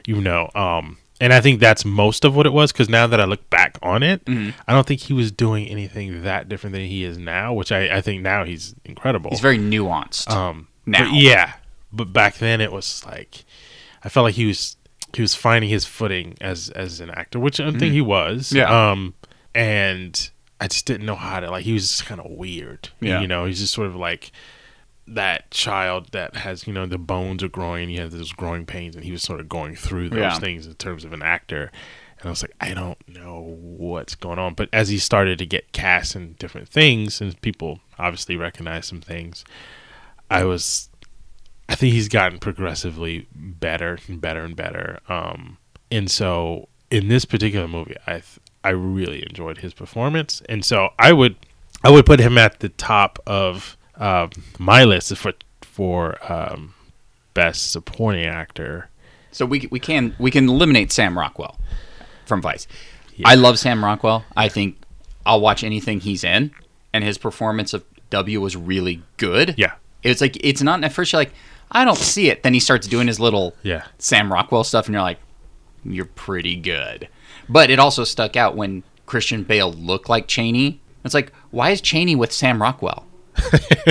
you know. Um, and I think that's most of what it was because now that I look back on it, I don't think he was doing anything that different than he is now, which I, I think now he's incredible. He's very nuanced. Um, now. but yeah, but back then it was like I felt like he was he was finding his footing as as an actor, which I think he was. Mm. Yeah. Um, and I just didn't know how to like. He was just kind of weird. Yeah. You know, he's just sort of like that child that has you know the bones are growing. he has those growing pains, and he was sort of going through those Yeah. things in terms of an actor. And I was like, I don't know what's going on. But as he started to get cast in different things, and people obviously recognize some things, I was, I think he's gotten progressively better and better and better. Um, and so in this particular movie, I th- I really enjoyed his performance, and so I would I would put him at the top of um, my list is for for um, best supporting actor. So we we can we can eliminate Sam Rockwell from Vice. I love Sam Rockwell. I think I'll watch anything he's in, and his performance of W was really good. Yeah. it's like it's not at first you're like I don't see it. Then he starts doing his little Yeah. Sam Rockwell stuff, and you're like, you're pretty good. But it also stuck out when Christian Bale looked like Cheney. It's like, why is Cheney with Sam Rockwell?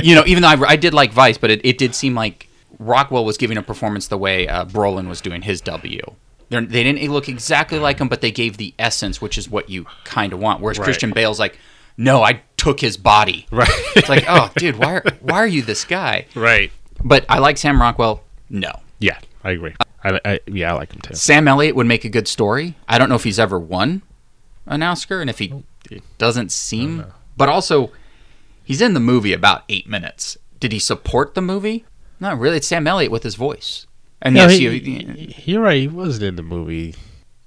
You know, even though I, I did like Vice, but it, it did seem like Rockwell was giving a performance the way uh, Brolin was doing his W. They're, they didn't look exactly like him, but they gave the essence, which is what you kind of want. Whereas Right. Christian Bale's like, no, I took his body. Right. It's like, oh, dude, why are, why are you this guy? right. But I like Sam Rockwell. No. Yeah, I agree. I, I yeah, I like him too. Sam Elliott would make a good story. I don't know if he's ever won an Oscar, and if he doesn't seem. But also, he's in the movie about eight minutes. Did he support the movie? Not really. It's Sam Elliott with his voice. And No, yes, he, you, he- you're right. He wasn't in the movie.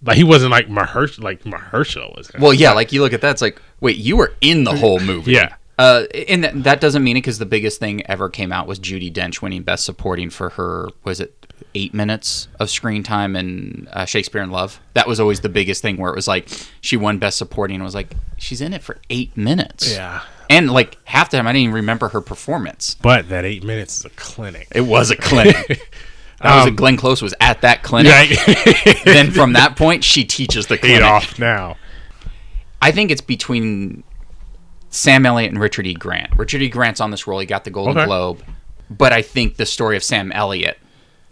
But he wasn't like Mahershala. Like Mahershala was. Well, yeah. Like you look at that, it's like, wait, you were in the whole movie. Yeah. Uh, and that, that doesn't mean it because the biggest thing ever came out was Judi Dench winning Best Supporting for her. Was it eight minutes of screen time in uh, Shakespeare in Love? That was always the biggest thing where it was like she won Best Supporting and was like she's in it for eight minutes. Yeah. And like half the time, I didn't even remember her performance. But that eight minutes is a clinic. It was a clinic. That was a Um, Glenn Close was at that clinic. Right. then from that point, she teaches the clinic. off now. I think it's between Sam Elliott and Richard E. Grant. Richard E. Grant's on this role; he got the Golden Okay. Globe. But I think the story of Sam Elliott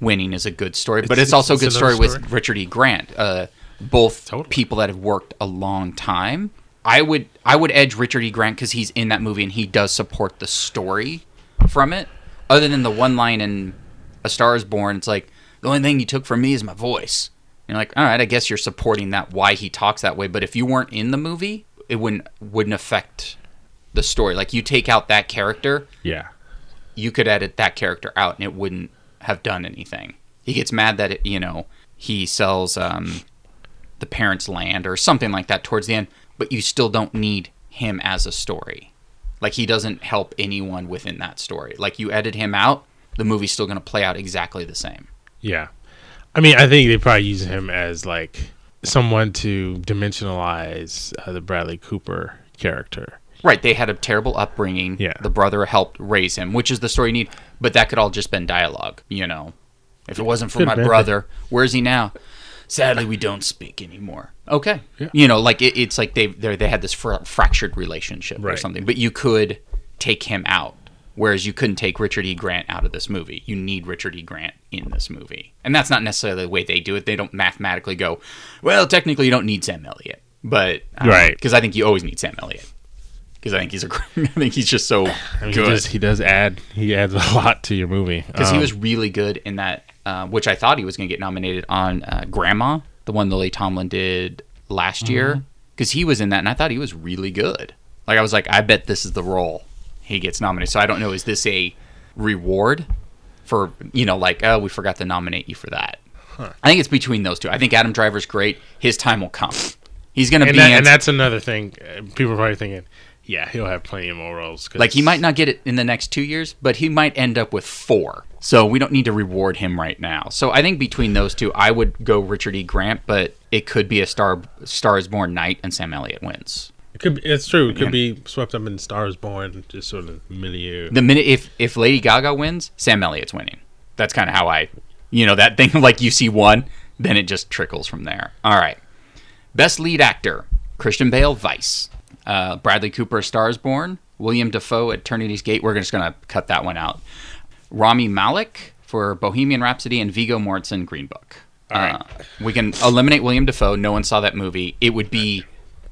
winning is a good story. but It's- it's also a good story, another with. Richard E. Grant. Uh, both Totally. people that have worked a long time. I would I would edge Richard E. Grant because he's in that movie and he does support the story from it. Other than the one line in A Star Is Born, it's like the only thing you took from me is my voice. And you're like, all right, I guess you're supporting that why he talks that way. But if you weren't in the movie, it wouldn't wouldn't affect the story. Like you take out that character, Yeah. you could edit that character out and it wouldn't have done anything. He gets mad that it, you know he sells um, the parents' land or something like that towards the end, but you still don't need him as a story. Like he doesn't help anyone within that story. Like you edit him out, the movie's still going to play out exactly the same. Yeah. I mean, I think they probably use him as like someone to dimensionalize uh, the Bradley Cooper character. Right, they had a terrible upbringing. Yeah. The brother helped raise him, which is the story you need. But that could all just been dialogue, you know. If it wasn't for my brother, where's he now? Sadly, we don't speak anymore. Okay, Yeah. you know, like it, it's like they they they had this fra- fractured relationship or something. But you could take him out, whereas you couldn't take Richard E. Grant out of this movie. You need Richard E. Grant in this movie, and that's not necessarily the way they do it. They don't mathematically go, well, technically you don't need Sam Elliott, but Right. because I think you always need Sam Elliott because I think he's a I think he's just so I mean, he good does, he does add he adds a lot to your movie because he Um, was really good in that, uh, which I thought he was going to get nominated on uh, Grandma, the one Lily Tomlin did last Mm-hmm. year, because he was in that, and I thought he was really good. Like I was like, I bet this is the role he gets nominated. So I don't know, is this a reward for you know, like oh, we forgot to nominate you for that? I think it's between those two. I think Adam Driver's great. His time will come. He's going to be that, and that's another thing. uh, People are probably thinking, yeah, he'll have plenty of more roles. 'cause- Like he might not get it in the next two years, but he might end up with four. So we don't need to reward him right now. So I think between those two, I would go Richard E. Grant, but it could be a Star Star is Born night and Sam Elliott wins. It could. Be, it's true. It could Yeah. be swept up in Stars Born, just sort of milieu. The minute if if Lady Gaga wins, Sam Elliott's winning. That's kind of how I, you know, that thing like you see one, then it just trickles from there. All right, best lead actor: Christian Bale, Vice. Uh, Bradley Cooper, Stars Born. William Dafoe, Eternity's Gate. We're just gonna cut that one out. Rami Malek for Bohemian Rhapsody and Viggo Mortensen, Green Book. All right. Uh, we can eliminate William Dafoe. No one saw that movie. It would be.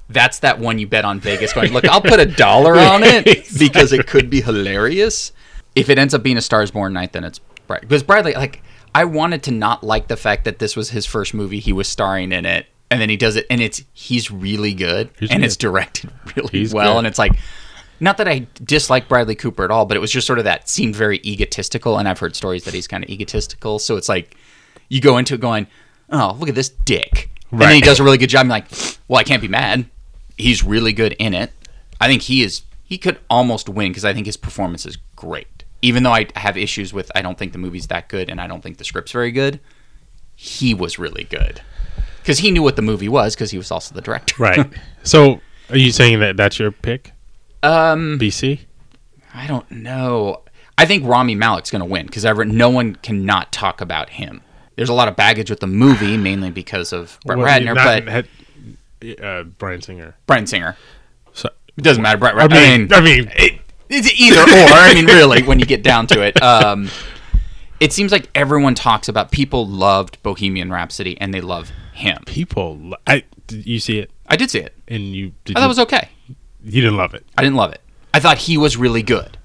That's that one you bet on Vegas. Going, look, I'll put a dollar on it because it could be hilarious. If it ends up being a Stars Born night, then it's Brad. Because Bradley, like, I wanted to not like the fact that this was his first movie. He was starring in it, and then he does it, and it's he's really good, He's and good. it's directed really He's well, good. and it's like, not that I dislike Bradley Cooper at all, but it was just sort of that seemed very egotistical, and I've heard stories that he's kind of egotistical. So it's like you go into it going, "Oh, look at this dick," and then he does a really good job. I'm like, "Well, I can't be mad. He's really good in it. I think he is. He could almost win because I think his performance is great. Even though I have issues with, I don't think the movie's that good, and I don't think the script's very good. He was really good because he knew what the movie was because he was also the director. Right. so, are you saying that that's your pick? Um, BC? I don't know. I think Rami Malek's going to win because no one cannot talk about him. There's a lot of baggage with the movie, mainly because of Brett Well, Ratner, but had- uh, Bryan Singer. Bryan Singer. So, It doesn't matter. Brett I Ratner. mean, I mean, it, it's either or. I mean, really, when you get down to it, um, it seems like everyone talks about. People loved Bohemian Rhapsody, and they love him. people. I did you see it I did see it. and you did I thought you, it was okay. you didn't love it. I didn't love it. I thought he was really good,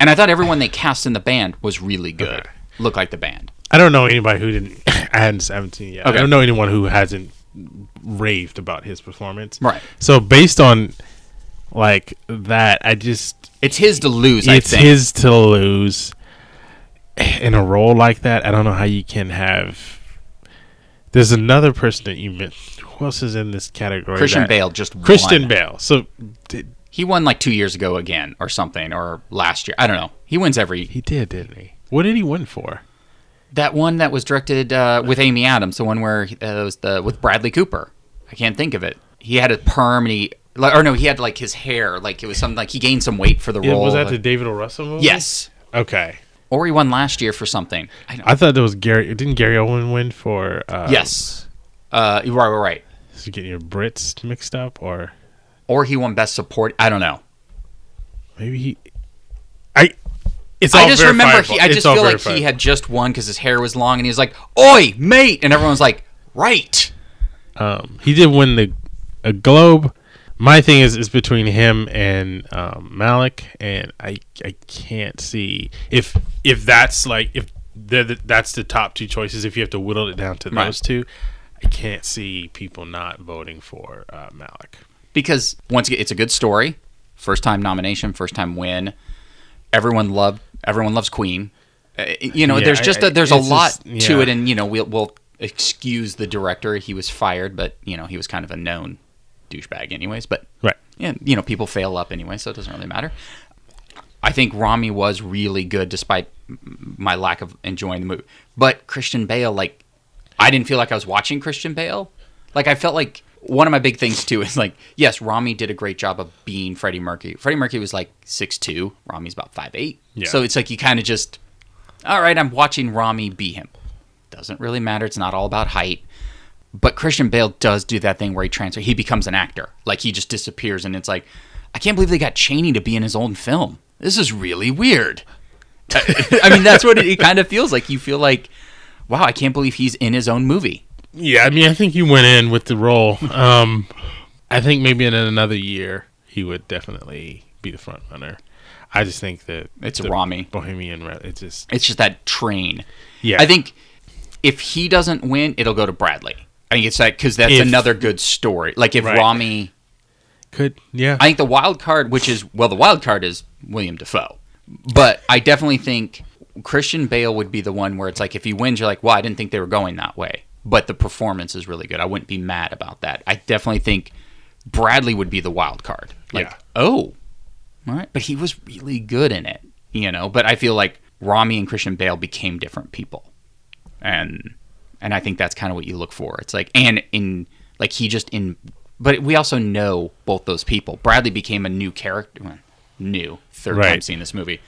and I thought everyone they cast in the band was really good. Okay. Looked like the band. I don't know anybody who didn't. I hadn't, haven't seen it yet. Okay. I don't know anyone who hasn't raved about his performance. Right. So based on like that, I just It's his to lose. I it's think. his to lose in a role like that. I don't know how you can have. There's another person that you missed. Who else is in this category? Christian that- Bale just Christian won. Bale. So did, He won like two years ago again, or something, or last year. I don't know. He wins every. he did, didn't he? What did he win for? That one that was directed uh, with Amy Adams, the one where uh, it was the with Bradley Cooper. I can't think of it. He had a perm, and he like, or no, he had like his hair, like it was something like he gained some weight for the Yeah, role. was that the David O. Russell movie? yes, Okay. Or he won last year for something. I don't, I thought there was Gary. Didn't Gary Owen win for? Uh, yes, uh, you're right, right, right. Is he getting your Brits mixed up, or Or he won Best Support. I don't know. maybe he? I. It's I just remember he. I just feel like he had just won because his hair was long, and he was like, "Oi, mate!" And everyone was like, "Right." Um, he did win the a Globe. My thing is is between him and um, Malek, and I I can't see if if that's like if the, that's the top two choices. If you have to whittle it down to Right. those two, I can't see people not voting for uh, Malek. because once again, it's a good story. First time nomination, first time win. Everyone loved. Everyone loves Queen. Uh, you know, Yeah, there's just I- a, there's a lot just- to it, and you know, we'll we'll excuse the director. He was fired, but you know, he was kind of a known douchebag, anyways. But Right. yeah, you know, people fail up anyway, so it doesn't really matter. I think Rami was really good, despite my lack of enjoying the movie. But Christian Bale, like, I didn't feel like I was watching Christian Bale. Like, I felt like one of my big things too is like, yes, Rami did a great job of being Freddie Mercury. Freddie Mercury was like six two. Rami's about five eight. Yeah. So it's like you kind of just, all right, I'm watching Rami be him. Doesn't really matter. It's not all about height. But Christian Bale does do that thing where he transfer. He becomes an actor. Like he just disappears, and it's like, I can't believe they got Cheney to be in his own film. This is really weird. I mean, that's what it, it kind of feels like. You feel like, wow, I can't believe he's in his own movie. Yeah, I mean, I think he went in with the role. Um, I think maybe in another year he would definitely be the front runner. I just think that It's Rami. Bohemian. It's just It's just that train. yeah. I think if he doesn't win, it'll go to Bradley. I think it's like because that's If- another good story. Like if Right. Rami, could yeah. I think the wild card, which is well, the wild card is William Dafoe, but I definitely think Christian Bale would be the one where it's like if he wins, you're like, well, I didn't think they were going that way, but the performance is really good. I wouldn't be mad about that. I definitely think Bradley would be the wild card. Like, Yeah. oh, all right, but he was really good in it, you know. But I feel like Rami and Christian Bale became different people, and and I think that's kind of what you look for. It's like and in like he just in, but we also know both those people. Bradley became a new character, well, new third time seeing this movie,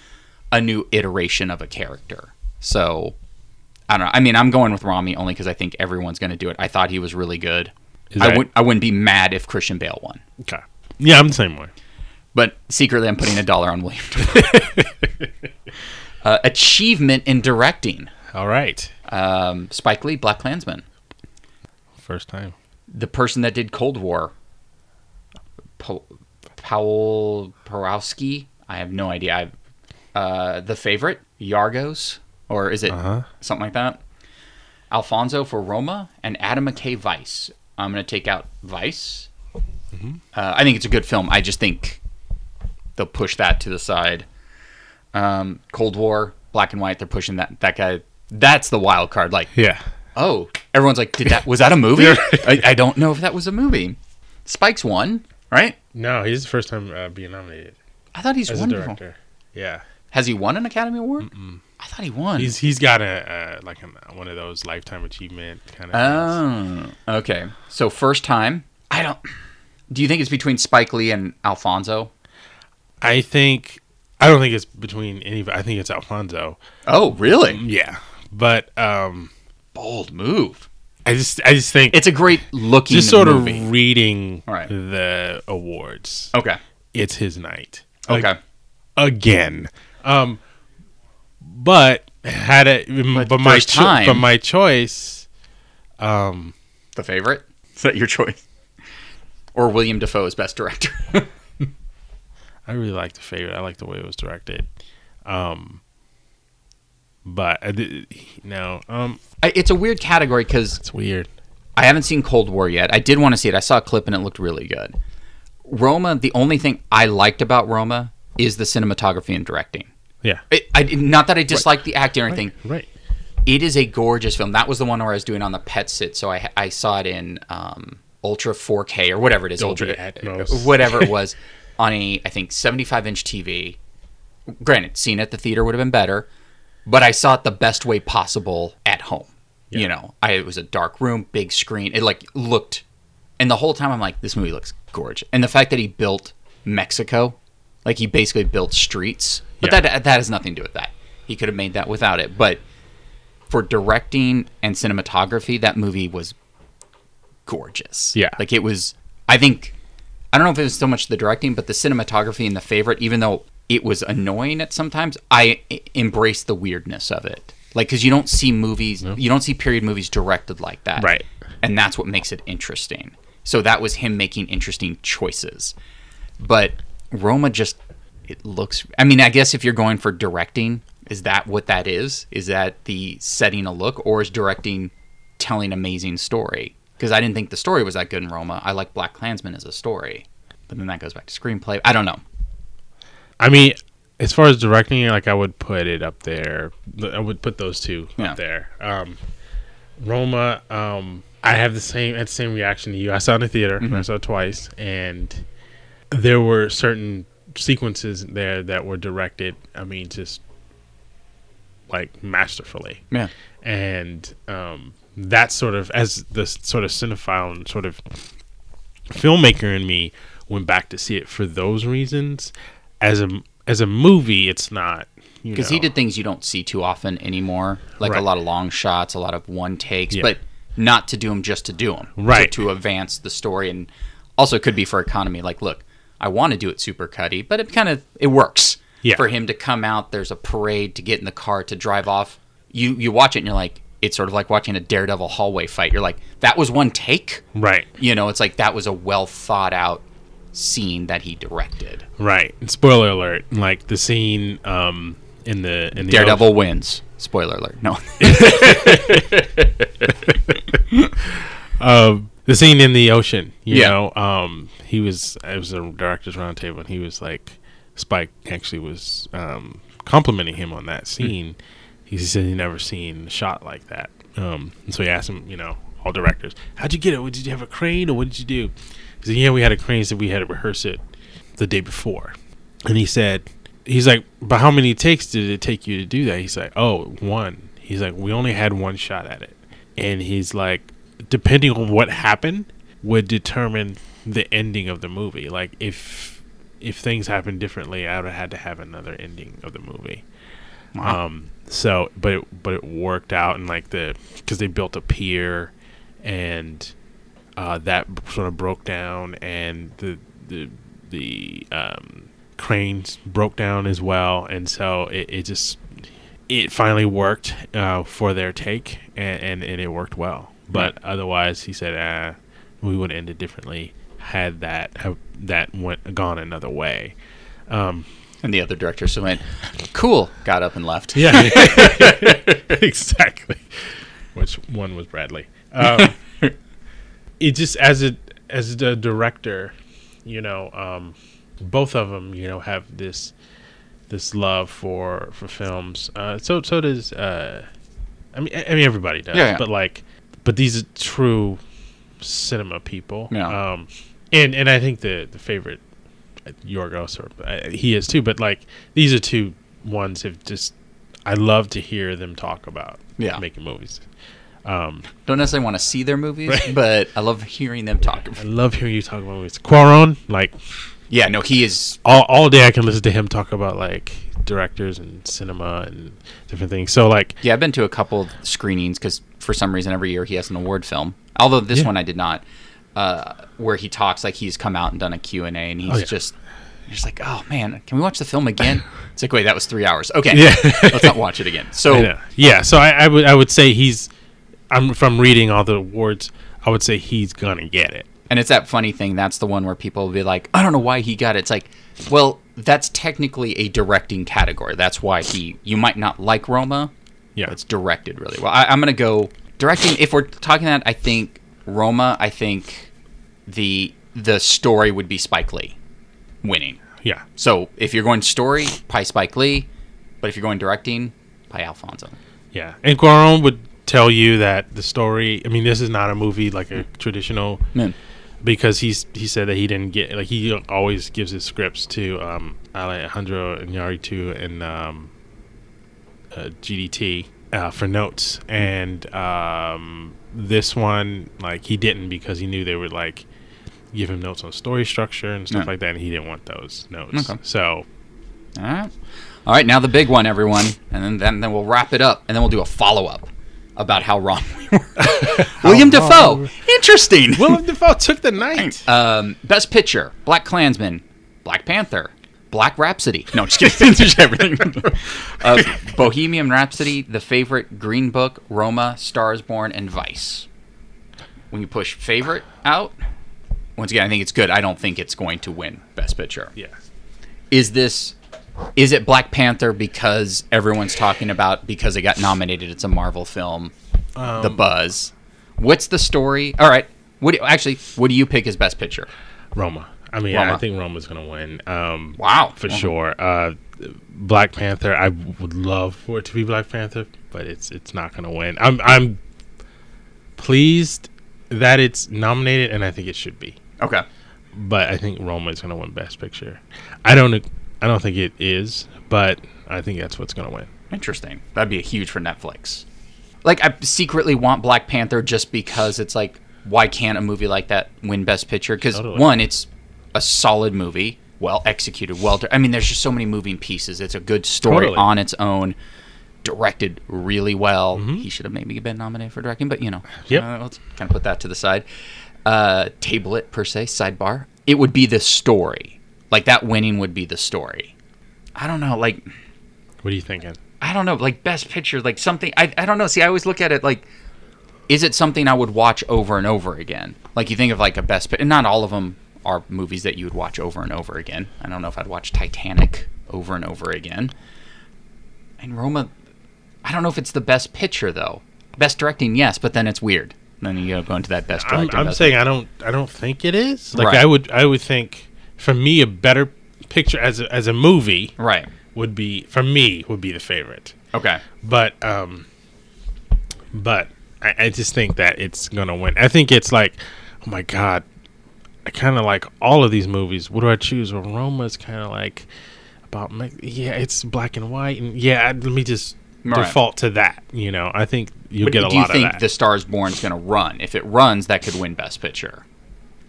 a new iteration of a character. So I don't know. I mean, I'm going with Rami only because I think everyone's going to do it. I thought he was really good. Is I wouldn't. I wouldn't be mad if Christian Bale won. okay. Yeah, I'm the same way. But secretly, I'm putting a dollar on William. uh, achievement in directing. All right. Um, Spike Lee, BlacKkKlansman. First time. The person that did Cold War. Po- Powell Porowski. I have no idea. I, uh, the favorite, Yargos, or is it Uh-huh. something like that? Alfonso for Roma and Adam McKay Vice. I'm going to take out Vice. Uh, I think it's a good film. I just think they'll push that to the side. Um, Cold War, black and white, they're pushing that that guy. That's the wild card. Like, Yeah. oh, everyone's like, did that was that a movie? I, I don't know if that was a movie. Spike's won, right? No, he's the first time uh, being nominated I thought he's as a wonderful. director. Yeah. Has he won an Academy Award? I thought he won. He's he's got a uh, like an, one of those lifetime achievement kind of. oh, okay. So first time. I don't. Do you think it's between Spike Lee and Alfonso? I think I don't think it's between any. I think it's Alfonso. Oh, really? Yeah, but um, Bold move. I just I just think It's a great looking just sort movie. of reading Right. the awards. okay. It's his night. Okay. again. Um, but had it, but, my first cho- time. but my choice, um, The favorite? Is that your choice? Or William Dafoe's best director? I really like the favorite. I like the way it was directed. Um, but I did, no, um, I- it's a weird category because it's weird. I haven't seen Cold War yet. I did want to see it. I saw a clip and it looked really good. Roma, the only thing I liked about Roma is the cinematography and directing. Yeah, It, I, not that I dislike the acting or anything. right. It is a gorgeous film. That was the one where I was doing on the pet sit, so I I saw it in um, Ultra 4K or whatever it is, Dolby Ultra Atmos. whatever it was, on a I think 75 inch TV. Granted, seeing it at the theater would have been better, but I saw it the best way possible at home. You know, I it was a dark room, big screen. It like looked, and the whole time I'm like, this movie looks gorgeous. And the fact that he built Mexico, like he basically built streets, but Yeah. that that has nothing to do with that. He could have made that without it, but for directing and cinematography, that movie was gorgeous. Yeah. Like it was I think I don't know if it was so much the directing, but the cinematography and the favorite, even though it was annoying at sometimes, I embraced the weirdness of it. Like, because you don't see movies, mm-hmm. you don't see period movies directed like that. Right. And that's what makes it interesting. So that was him making interesting choices. But Roma just, it looks, I mean, I guess if you're going for directing, is that what that is? Is that the setting a look, or is directing telling amazing story? Because I didn't think the story was that good in Roma. I like BlacKkKlansman as a story. But then that goes back to screenplay. I don't know. I mean, as far as directing, like I would put it up there. I would put those two Yeah. up there. Um, Roma, um, I have the same had the same reaction to you. I saw it in the theater. I saw it twice, and there were certain sequences there that were directed. I mean, just like masterfully Yeah. and um, that sort of as the sort of cinephile and sort of filmmaker in me went back to see it for those reasons. As a as a movie, it's not Because he did things you don't see too often anymore, like a lot of long shots, a lot of one takes, Yeah. but not to do them just to do them, Right. To, to advance the story, and also it could be for economy. Like, look, I want to do it super cutty, but it kind of it works Yeah. for him to come out. There's a parade to get in the car to drive off. You you watch it and you're like, it's sort of like watching a Daredevil hallway fight. You're like, that was one take. right, You know, it's like that was a well thought out scene that he directed. right. And spoiler alert! Like the scene um, in the in the Daredevil wins. Spoiler alert. No. um, the scene in the ocean. You Yeah. know, um, he was it was a directors roundtable, and he was like, Spike actually was um, complimenting him on that scene. He said he never seen a shot like that. Um, and so he asked him, you know, all directors, how'd you get it? Did you have a crane or what did you do? He said, yeah, we had a crane. He said we had to rehearse it the day before. And he said, he's like, but how many takes did it take you to do that? He's like, oh, one. He's like, we only had one shot at it. And he's like, depending on what happened would determine the ending of the movie. Like if if things happened differently, I would have had to have another ending of the movie. Wow. Um, so, but it, but it worked out, and like the because they built a pier, and uh, that sort of broke down, and the the the um, cranes broke down as well, and so it, it just it finally worked uh, for their take, and, and, and it worked well. But otherwise, he said, uh, we would end it differently had that have that went gone another way. Um, And the other director so went, cool, got up and left. yeah, exactly. Which one was Bradley? Um, it just as a as a director, you know, um, both of them, you know, have this this love for for films. Uh, so so does uh, I mean I mean everybody does, Yeah, yeah. but like but these are true cinema people. Yeah. Um, and and I think the the favorite uh, Yorgos or uh, he is too, but like these are two ones have just I love to hear them talk about Yeah. making movies. Um, Don't necessarily want to see their movies, Right. but I love hearing them talk. I love hearing you talk about movies. Cuarón, like Yeah, no, he is. all all day I can listen to him talk about like directors and cinema and different things. So like Yeah, I've been to a couple screenings because for some reason every year he has an award film. Although this Yeah. one I did not, uh, where he talks like he's come out and done a Q and A, and he's Oh, yeah. just. you're Just like, oh man, can we watch the film again? It's like, wait, that was three hours. Okay, Yeah. let's not watch it again. So, yeah, so I, I would I would say he's I'm from reading all the awards. I would say he's gonna get it. and it's that funny thing. That's the one where people will be like, I don't know why he got it. It's like, well, that's technically a directing category. That's why he. You might not like Roma, Yeah, It's directed really well. I, I'm gonna go directing. If we're talking that, I think Roma. I think the the story would be Spike Lee winning. yeah, So if you're going story, probably Spike Lee. But if you're going directing, probably Alfonso. yeah. And Cuarón would tell you that the story. I mean, this is not a movie like a traditional Man. because he's he said that he didn't get like he always gives his scripts to um, Alejandro Iñárritu and um, uh, GDT uh, for notes, and um, this one like he didn't because he knew they would like give him notes on story structure and stuff Yeah. like that, and he didn't want those notes. Okay. So All right. All right. Now the big one, everyone, and then then, then we'll wrap it up, and then we'll do a follow up about how wrong we were. William Dafoe. Interesting. William Dafoe took the night. Um, best picture: BlacKkKlansman, Black Panther, Black Rhapsody. No, just kidding. Just everything. uh, Bohemian Rhapsody, The Favorite, Green Book, Roma, Stars Born, and Vice. When you push favorite out, once again, I think it's good. I don't think it's going to win Best Picture. yeah. Is this? Is it Black Panther because everyone's talking about because it got nominated? It's a Marvel film. Um, the buzz. What's the story? All right. What do, actually? What do you pick as Best Picture? Roma. I mean, Roma. I think Roma's going to win. Um, Wow. for sure. Uh, Black Panther. I would love for it to be Black Panther, but it's it's not going to win. I'm I'm pleased that it's nominated, and I think it should be. Okay. But I think Roma is going to win Best Picture. I don't I don't think it is, but I think that's what's going to win. Interesting. That'd be a huge for Netflix. Like, I secretly want Black Panther just because it's like, why can't a movie like that win Best Picture? Because Totally. one, it's a solid movie, well executed, well. I mean, there's just so many moving pieces. It's a good story Totally. on its own, directed really well. He should have maybe been nominated for directing, but you know, Mm-hmm. Yep. uh, let's kind of put that to the side. Uh, table it per se, sidebar. It would be the story. Like that winning would be the story. I don't know, like. What are you thinking? I don't know, like best picture, like something. I, I don't know. See, I always look at it like, is it something I would watch over and over again? Like you think of like a best, and not all of them are movies that you would watch over and over again. I don't know if I'd watch Titanic over and over again. And Roma, I don't know if it's the best picture though. Best directing, yes, but then it's weird. Then you go into that best I'm, director. I'm best- saying I don't I don't think it is. Like Right. I would I would think for me a better picture as a, as a movie right. would be for me would be the favorite. Okay. But um, but I, I just think that it's gonna win. I think it's like, oh my god, I kind of like all of these movies. What do I choose? Well, Roma's kind of like about me- yeah, it's black and white, and yeah, let me just Right. default to that. You know, I think you'll But get a do you lot think of that. The Stars is going to run? If it runs, that could win Best Picture.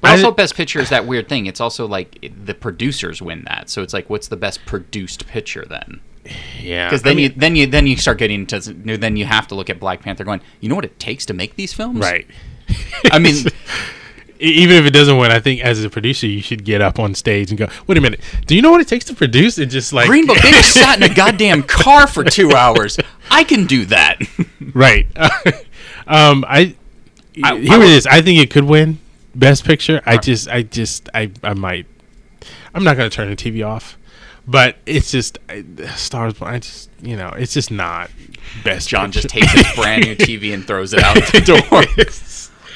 But also, Best Picture is that weird thing. It's also like the producers win that, so it's like, what's the best produced picture then? yeah, Because I then mean- you then you then you start getting into then you have to look at Black Panther, going, you know what it takes to make these films, right. I mean, even if it doesn't win, I think as a producer, you should get up on stage and go, "Wait a minute, do you know what it takes to produce?" And just like Green Book, they just sat in a goddamn car for two hours. I can do that. right? um, I, I- here I it is. I think it could win Best Picture. I just, I just, I, I might. I'm not gonna turn the TV off, but it's just I, Stars. I just, you know, it's just not Best. John just takes his brand new TV and throws it out the door.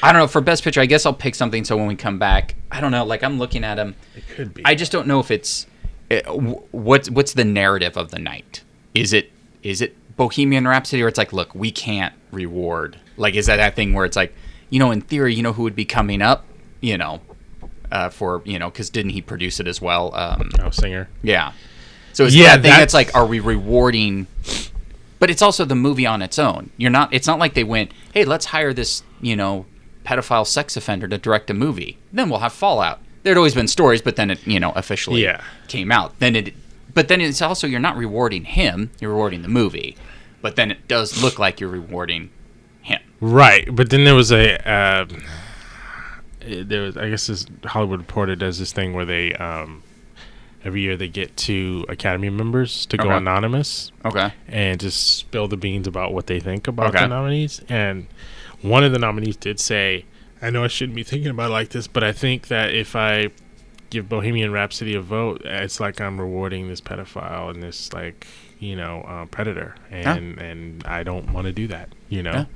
I don't know for best picture. I guess I'll pick something so when we come back, I don't know. Like I'm looking at him. It could be. I just don't know if it's uh, wh- what's what's the narrative of the night. Is it is it Bohemian Rhapsody or it's like, look, we can't reward. Like, is that that thing where it's like, you know, in theory, you know who would be coming up, you know, uh, for you know, because didn't he produce it as well? Um, oh, singer. yeah. So it's Yeah, that thing that's- that's like, are we rewarding? But it's also the movie on its own. You're not. It's not like they went, hey, let's hire this, you know, pedophile sex offender to direct a movie. Then we'll have Fallout. There'd always been stories, but then it, you know, officially Yeah. came out. Then it, but then it's also you're not rewarding him. You're rewarding the movie. But then it does look like you're rewarding him. Right, but then there was a uh, there was I guess this Hollywood Reporter does this thing where they um, every year they get two Academy members to go anonymous Okay. and just spill the beans about what they think about Okay. the nominees. And one of the nominees did say, "I know I shouldn't be thinking about it like this, but I think that if I give Bohemian Rhapsody a vote, it's like I'm rewarding this pedophile and this like you know uh, predator, and and I don't want to do that, you know."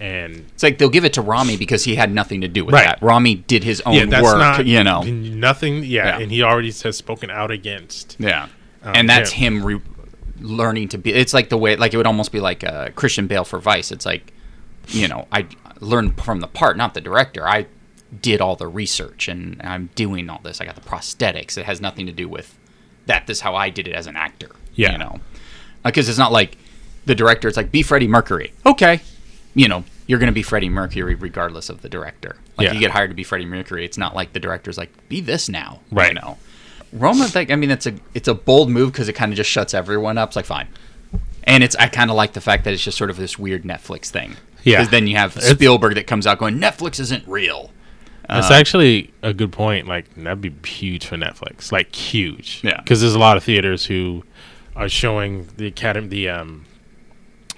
And It's like they'll give it to Rami because he had nothing to do with Right. that. Rami did his own yeah, that's work, not you know. nothing. Yeah, Yeah. and he already has spoken out against. Yeah, Um, and that's yeah. him re- learning to be. It's like the way, like it would almost be like uh, Christian Bale for Vice. It's like, you know, I learned from the part, not the director. I did all the research, and I'm doing all this. I got the prosthetics. It has nothing to do with that. This is how I did it as an actor. Yeah. you know, Uh, because it's not like the director. It's like be Freddie Mercury. Okay, you know. You're going to be Freddie Mercury regardless of the director. Like Yeah. you get hired to be Freddie Mercury, it's not like the director's like, "Be this now," Right. You know, Roma, like I mean, it's a it's a bold move because it kind of just shuts everyone up. It's like fine, and it's I kind of like the fact that it's just sort of this weird Netflix thing. Yeah. because then you have Spielberg that comes out going Netflix isn't real. That's uh, actually a good point. Like that'd be huge for Netflix. Like huge. Yeah. Because there's a lot of theaters who are showing the academy the um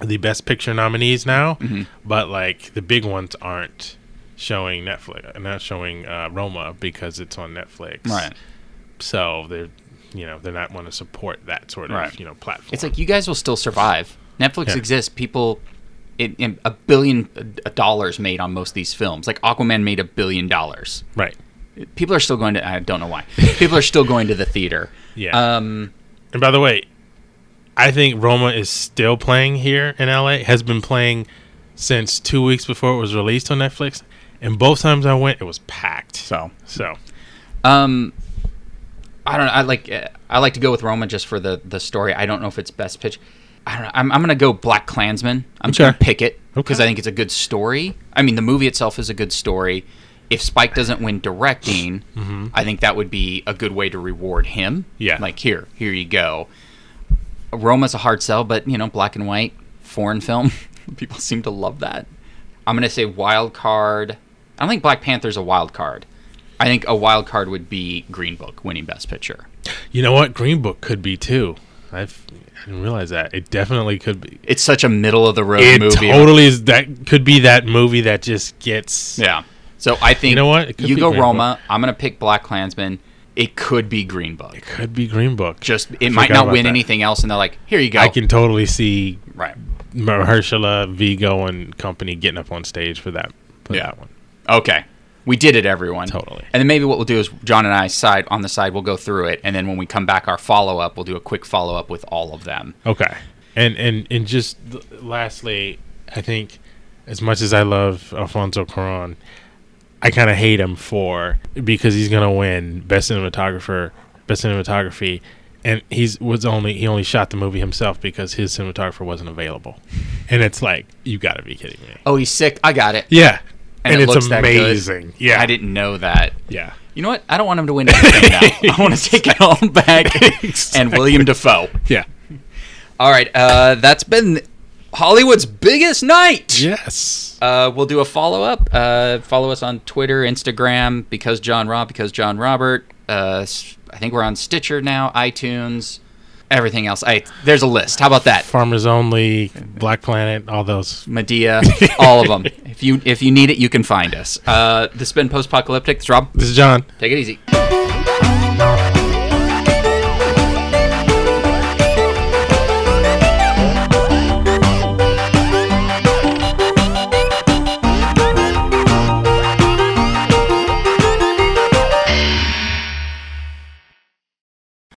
the best picture nominees now, Mm-hmm. but like the big ones aren't showing Netflix, not showing uh, Roma because it's on Netflix. Right. So they're you know they're not want to support that sort of Right. you know platform. It's like you guys will still survive. Netflix Yeah. exists. People, it, in a billion uh, dollars made on most of these films. Like Aquaman made a billion dollars. right. People are still going to. I don't know why. People are still going to the theater. Yeah. Um. And by the way, I think Roma is still playing here in LA. Has been playing since two weeks before it was released on Netflix. And both times I went, it was packed. So So Um, I don't know. I like uh, I like to go with Roma just for the the story. I don't know if it's best pitch. I don't know. I'm, I'm gonna go BlacKkKlansman. I'm just gonna pick it because Okay. I think it's a good story. I mean, the movie itself is a good story. If Spike doesn't win directing, I think that would be a good way to reward him. Mm-hmm. Yeah. like here, here you go. Roma's a hard sell, but you know, black and white foreign film. People seem to love that. I'm gonna say wild card. I don't think Black Panther's a wild card. I think a wild card would be Green Book winning Best Picture. you know what? Green Book could be too. I've, I didn't realize that. It definitely could be. It's such a middle of the road movie. It movie. totally is. That could be that movie that just gets. Yeah. So I think You know what? You go Green Roma. I'm gonna pick BlacKkKlansman. It could be Green Book. It could be Green Book. Just I it might not win that. anything else, and they're like, here you go. I can totally see right. Mahershala, Viggo, and company getting up on stage for that. For Yeah. that one. Okay. We did it, everyone. Totally. And then maybe what we'll do is John and I side on the side. We'll go through it, and then when we come back, our follow up, we'll do a quick follow up with all of them. Okay. And and and just lastly, I think as much as I love Alfonso Cuarón, I kind of hate him for because he's gonna win best cinematographer, best cinematography, and he's was only he only shot the movie himself because his cinematographer wasn't available, and it's like you got to be kidding me. Oh, he's sick. I got it. Yeah, And and, it it's looks that good? amazing. Yeah, I didn't know that. Yeah, You know what? I don't want him to win anything now. I want to take it all back. And William Dafoe. yeah, All right, uh, that's been Hollywood's biggest night. yes. Uh, we'll do a follow up. Uh, follow us on Twitter, Instagram, because John Rob, because John Robert. Uh, I think we're on Stitcher now, iTunes, everything else. I, there's a list. How about that? Farmers Only, Black Planet, all those. Madea, all of them. If you if you need it, you can find us. Uh, this has been post apocalyptic. It's Rob. This is John. Take it easy.